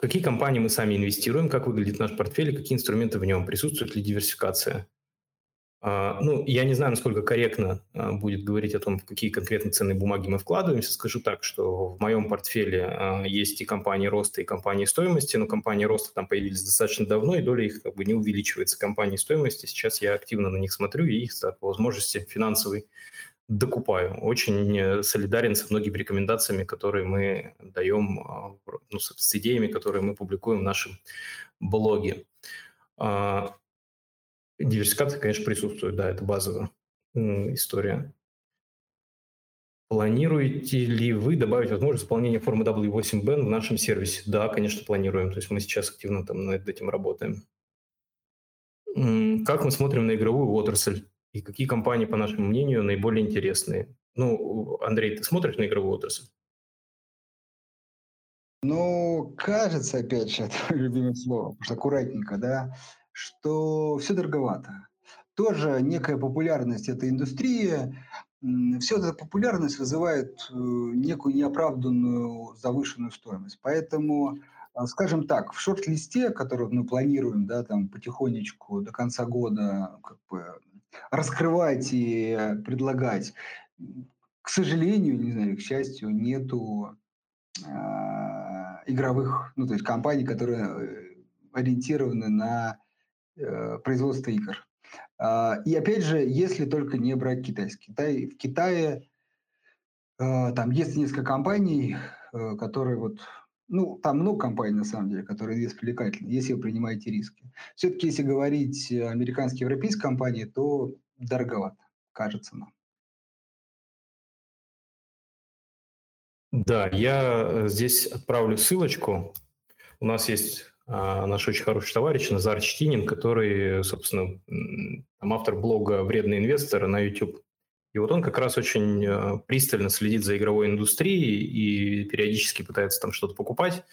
какие компании мы сами инвестируем, как выглядит наш портфель, какие инструменты в нем, присутствует ли диверсификация? А, ну, я не знаю, насколько корректно а, будет говорить о том, в какие конкретно ценные бумаги мы вкладываемся. Скажу так, что в моем портфеле а, есть и компании роста, и компании стоимости, но компании роста там появились достаточно давно, и доля их как бы не увеличивается. Компании стоимости сейчас я активно на них смотрю и их по возможности финансовой докупаю. Очень солидарен со многими рекомендациями, которые мы даем, ну, с идеями, которые мы публикуем в нашем блоге. Диверсификация, конечно, присутствует, да, это базовая история. Планируете ли вы добавить возможность исполнения формы W8BN в нашем сервисе? Да, конечно, планируем. То есть мы сейчас активно там над этим работаем. Как мы смотрим на игровую отрасль? И какие компании, по нашему мнению, наиболее интересные? Ну, Андрей, ты смотришь на игровую отрасль? Ну, кажется, опять же, это любимое слово, потому что аккуратненько, да, что все дороговато. Тоже некая популярность этой индустрии, все эта популярность вызывает э, некую неоправданную завышенную стоимость. Поэтому, а, скажем так, в шорт-листе, который мы планируем, да, там потихонечку до конца года как бы раскрывать и предлагать, к сожалению, не знаю, к счастью, нету э, игровых, ну то есть компаний, которые э, ориентированы на производства игр. Э, и опять же, если только не брать китайский. Китай, в Китае э, там есть несколько компаний, э, которые вот ну, там много компаний, на самом деле, которые вес привлекательны, если вы принимаете риски. Все-таки, если говорить американские, европейские компании, то дороговато, кажется нам. Да, я э, здесь отправлю ссылочку. У нас есть а, наш очень хороший товарищ Назар Чтинин, который, собственно, там автор блога «Вредный инвестор» на YouTube. И вот он как раз очень э, пристально следит за игровой индустрией и периодически пытается там что-то покупать.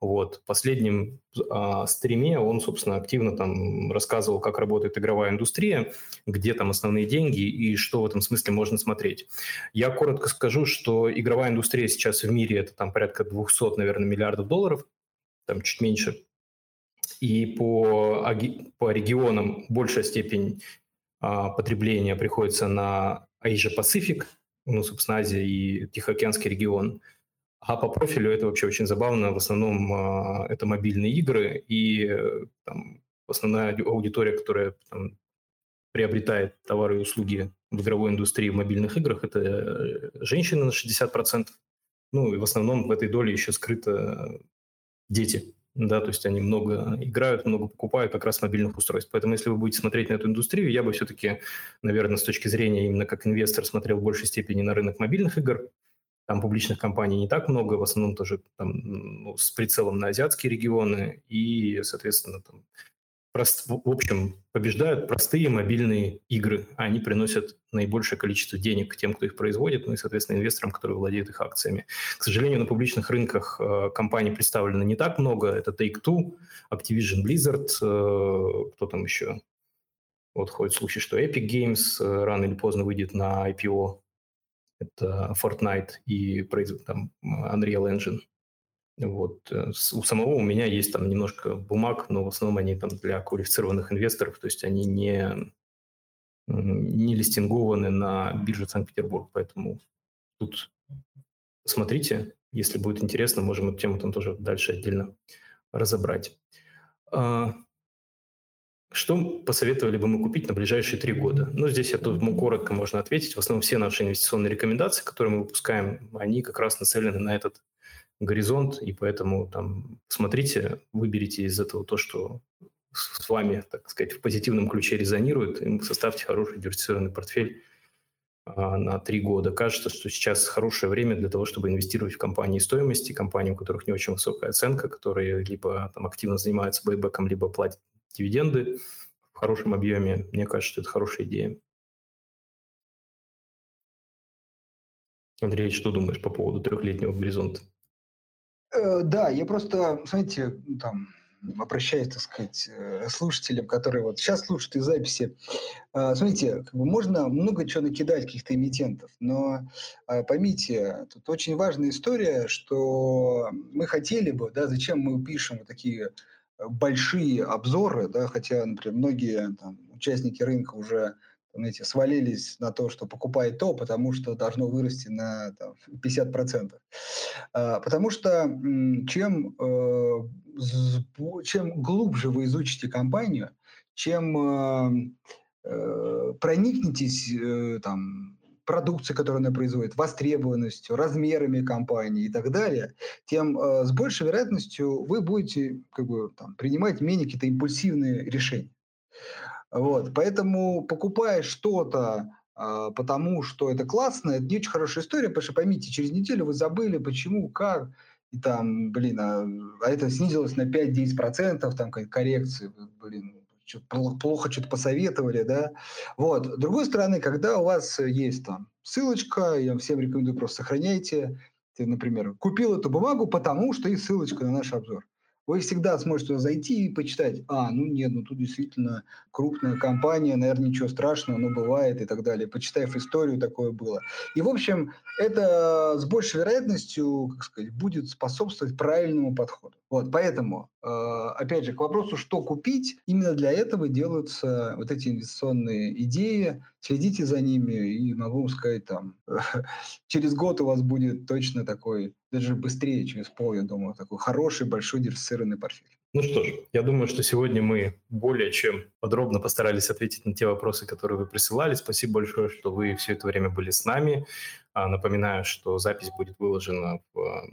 Вот. В последнем э, стриме он, собственно, активно там рассказывал, как работает игровая индустрия, где там основные деньги и что в этом смысле можно смотреть. Я коротко скажу, что игровая индустрия сейчас в мире это там порядка 200, наверное, миллиардов долларов, там чуть меньше и по, по регионам большая степень а, потребления приходится на Asia Pacific, ну, собственно, Азия и Тихоокеанский регион. А по профилю это вообще очень забавно. В основном а, это мобильные игры и там, основная аудитория, которая там, приобретает товары и услуги в игровой индустрии в мобильных играх, это э, женщины на 60%. Ну и в основном в этой доле еще скрыто дети да, то есть они много играют, много покупают как раз мобильных устройств. Поэтому если вы будете смотреть на эту индустрию, я бы все-таки, наверное, с точки зрения именно как инвестор смотрел в большей степени на рынок мобильных игр. Там публичных компаний не так много, в основном тоже там, ну, с прицелом на азиатские регионы и, соответственно, там, прост, в общем, побеждают простые мобильные игры. Они приносят наибольшее количество денег тем, кто их производит, ну и, соответственно, инвесторам, которые владеют их акциями. К сожалению, на публичных рынках э, компаний представлено не так много. Это Take-Two, Activision Blizzard, э, кто там еще? Вот ходят слухи, что Epic Games э, рано или поздно выйдет на IPO. Это Fortnite и там, Unreal Engine. Вот. Э, у самого у меня есть там немножко бумаг, но в основном они там для квалифицированных инвесторов, то есть они не, не листингованы на бирже Санкт-Петербург, поэтому тут смотрите, если будет интересно, можем эту тему там тоже дальше отдельно разобрать. А, что посоветовали бы мы купить на ближайшие три года? Ну, здесь я тут ну, коротко можно ответить. В основном все наши инвестиционные рекомендации, которые мы выпускаем, они как раз нацелены на этот горизонт, и поэтому там смотрите, выберите из этого то, что с вами, так сказать, в позитивном ключе резонирует, и составьте хороший диверсифицированный портфель а, на три года. Кажется, что сейчас хорошее время для того, чтобы инвестировать в компании стоимости, компании, у которых не очень высокая оценка, которые либо там активно занимаются бейбеком, либо платят дивиденды в хорошем объеме. Мне кажется, что это хорошая идея. Андрей, что думаешь по поводу трехлетнего горизонта? Э, да, я просто, смотрите, там, обращаюсь, так сказать, э, слушателям, которые вот сейчас слушают из записи. Э, смотрите, как бы можно много чего накидать каких-то эмитентов, но поймите, тут очень важная история, что мы хотели бы, да, зачем мы пишем вот такие большие обзоры, да, хотя, например, многие там, участники рынка уже знаете, свалились на то, что покупает то, потому что должно вырасти на там, 50%. А, потому что чем, э, чем глубже вы изучите компанию, чем э, э, проникнетесь там, продукцией, которую она производит, востребованностью, размерами компании и так далее, тем э, с большей вероятностью вы будете как бы, там, принимать менее какие-то импульсивные решения. Вот, поэтому покупая что-то а, потому, что это классно, это не очень хорошая история, потому что поймите, через неделю вы забыли, почему, как, и там, блин, а, а это снизилось на 5-10%, там какая-то коррекция, блин, что плохо, плохо что-то посоветовали, да. Вот. С другой стороны, когда у вас есть там ссылочка, я всем рекомендую просто сохраняйте, ты, например, купил эту бумагу, потому что и ссылочка на наш обзор вы всегда сможете зайти и почитать, а, ну нет, ну тут действительно крупная компания, наверное, ничего страшного, но бывает и так далее. Почитав историю, такое было. И, в общем, это с большей вероятностью, как сказать, будет способствовать правильному подходу. Вот, поэтому, э, опять же, к вопросу, что купить, именно для этого делаются вот эти инвестиционные идеи, следите за ними, и могу вам сказать, там, через год у вас будет точно такой, даже быстрее, через пол, я думаю, такой хороший, большой диверсифицированный портфель. Ну что ж, я думаю, что сегодня мы более чем подробно постарались ответить на те вопросы, которые вы присылали. Спасибо большое, что вы все это время были с нами. А, напоминаю, что запись будет выложена в а,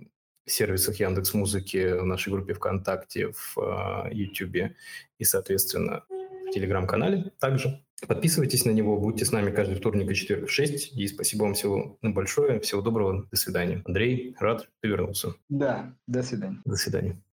сервисах Яндекс Музыки, в нашей группе ВКонтакте, в YouTube и, соответственно, в Телеграм-канале также. Подписывайтесь на него, будьте с нами каждый вторник и четверг в 6. И спасибо вам всего большое. Всего доброго. До свидания. Андрей, рад, ты вернулся. Да, до свидания. До свидания.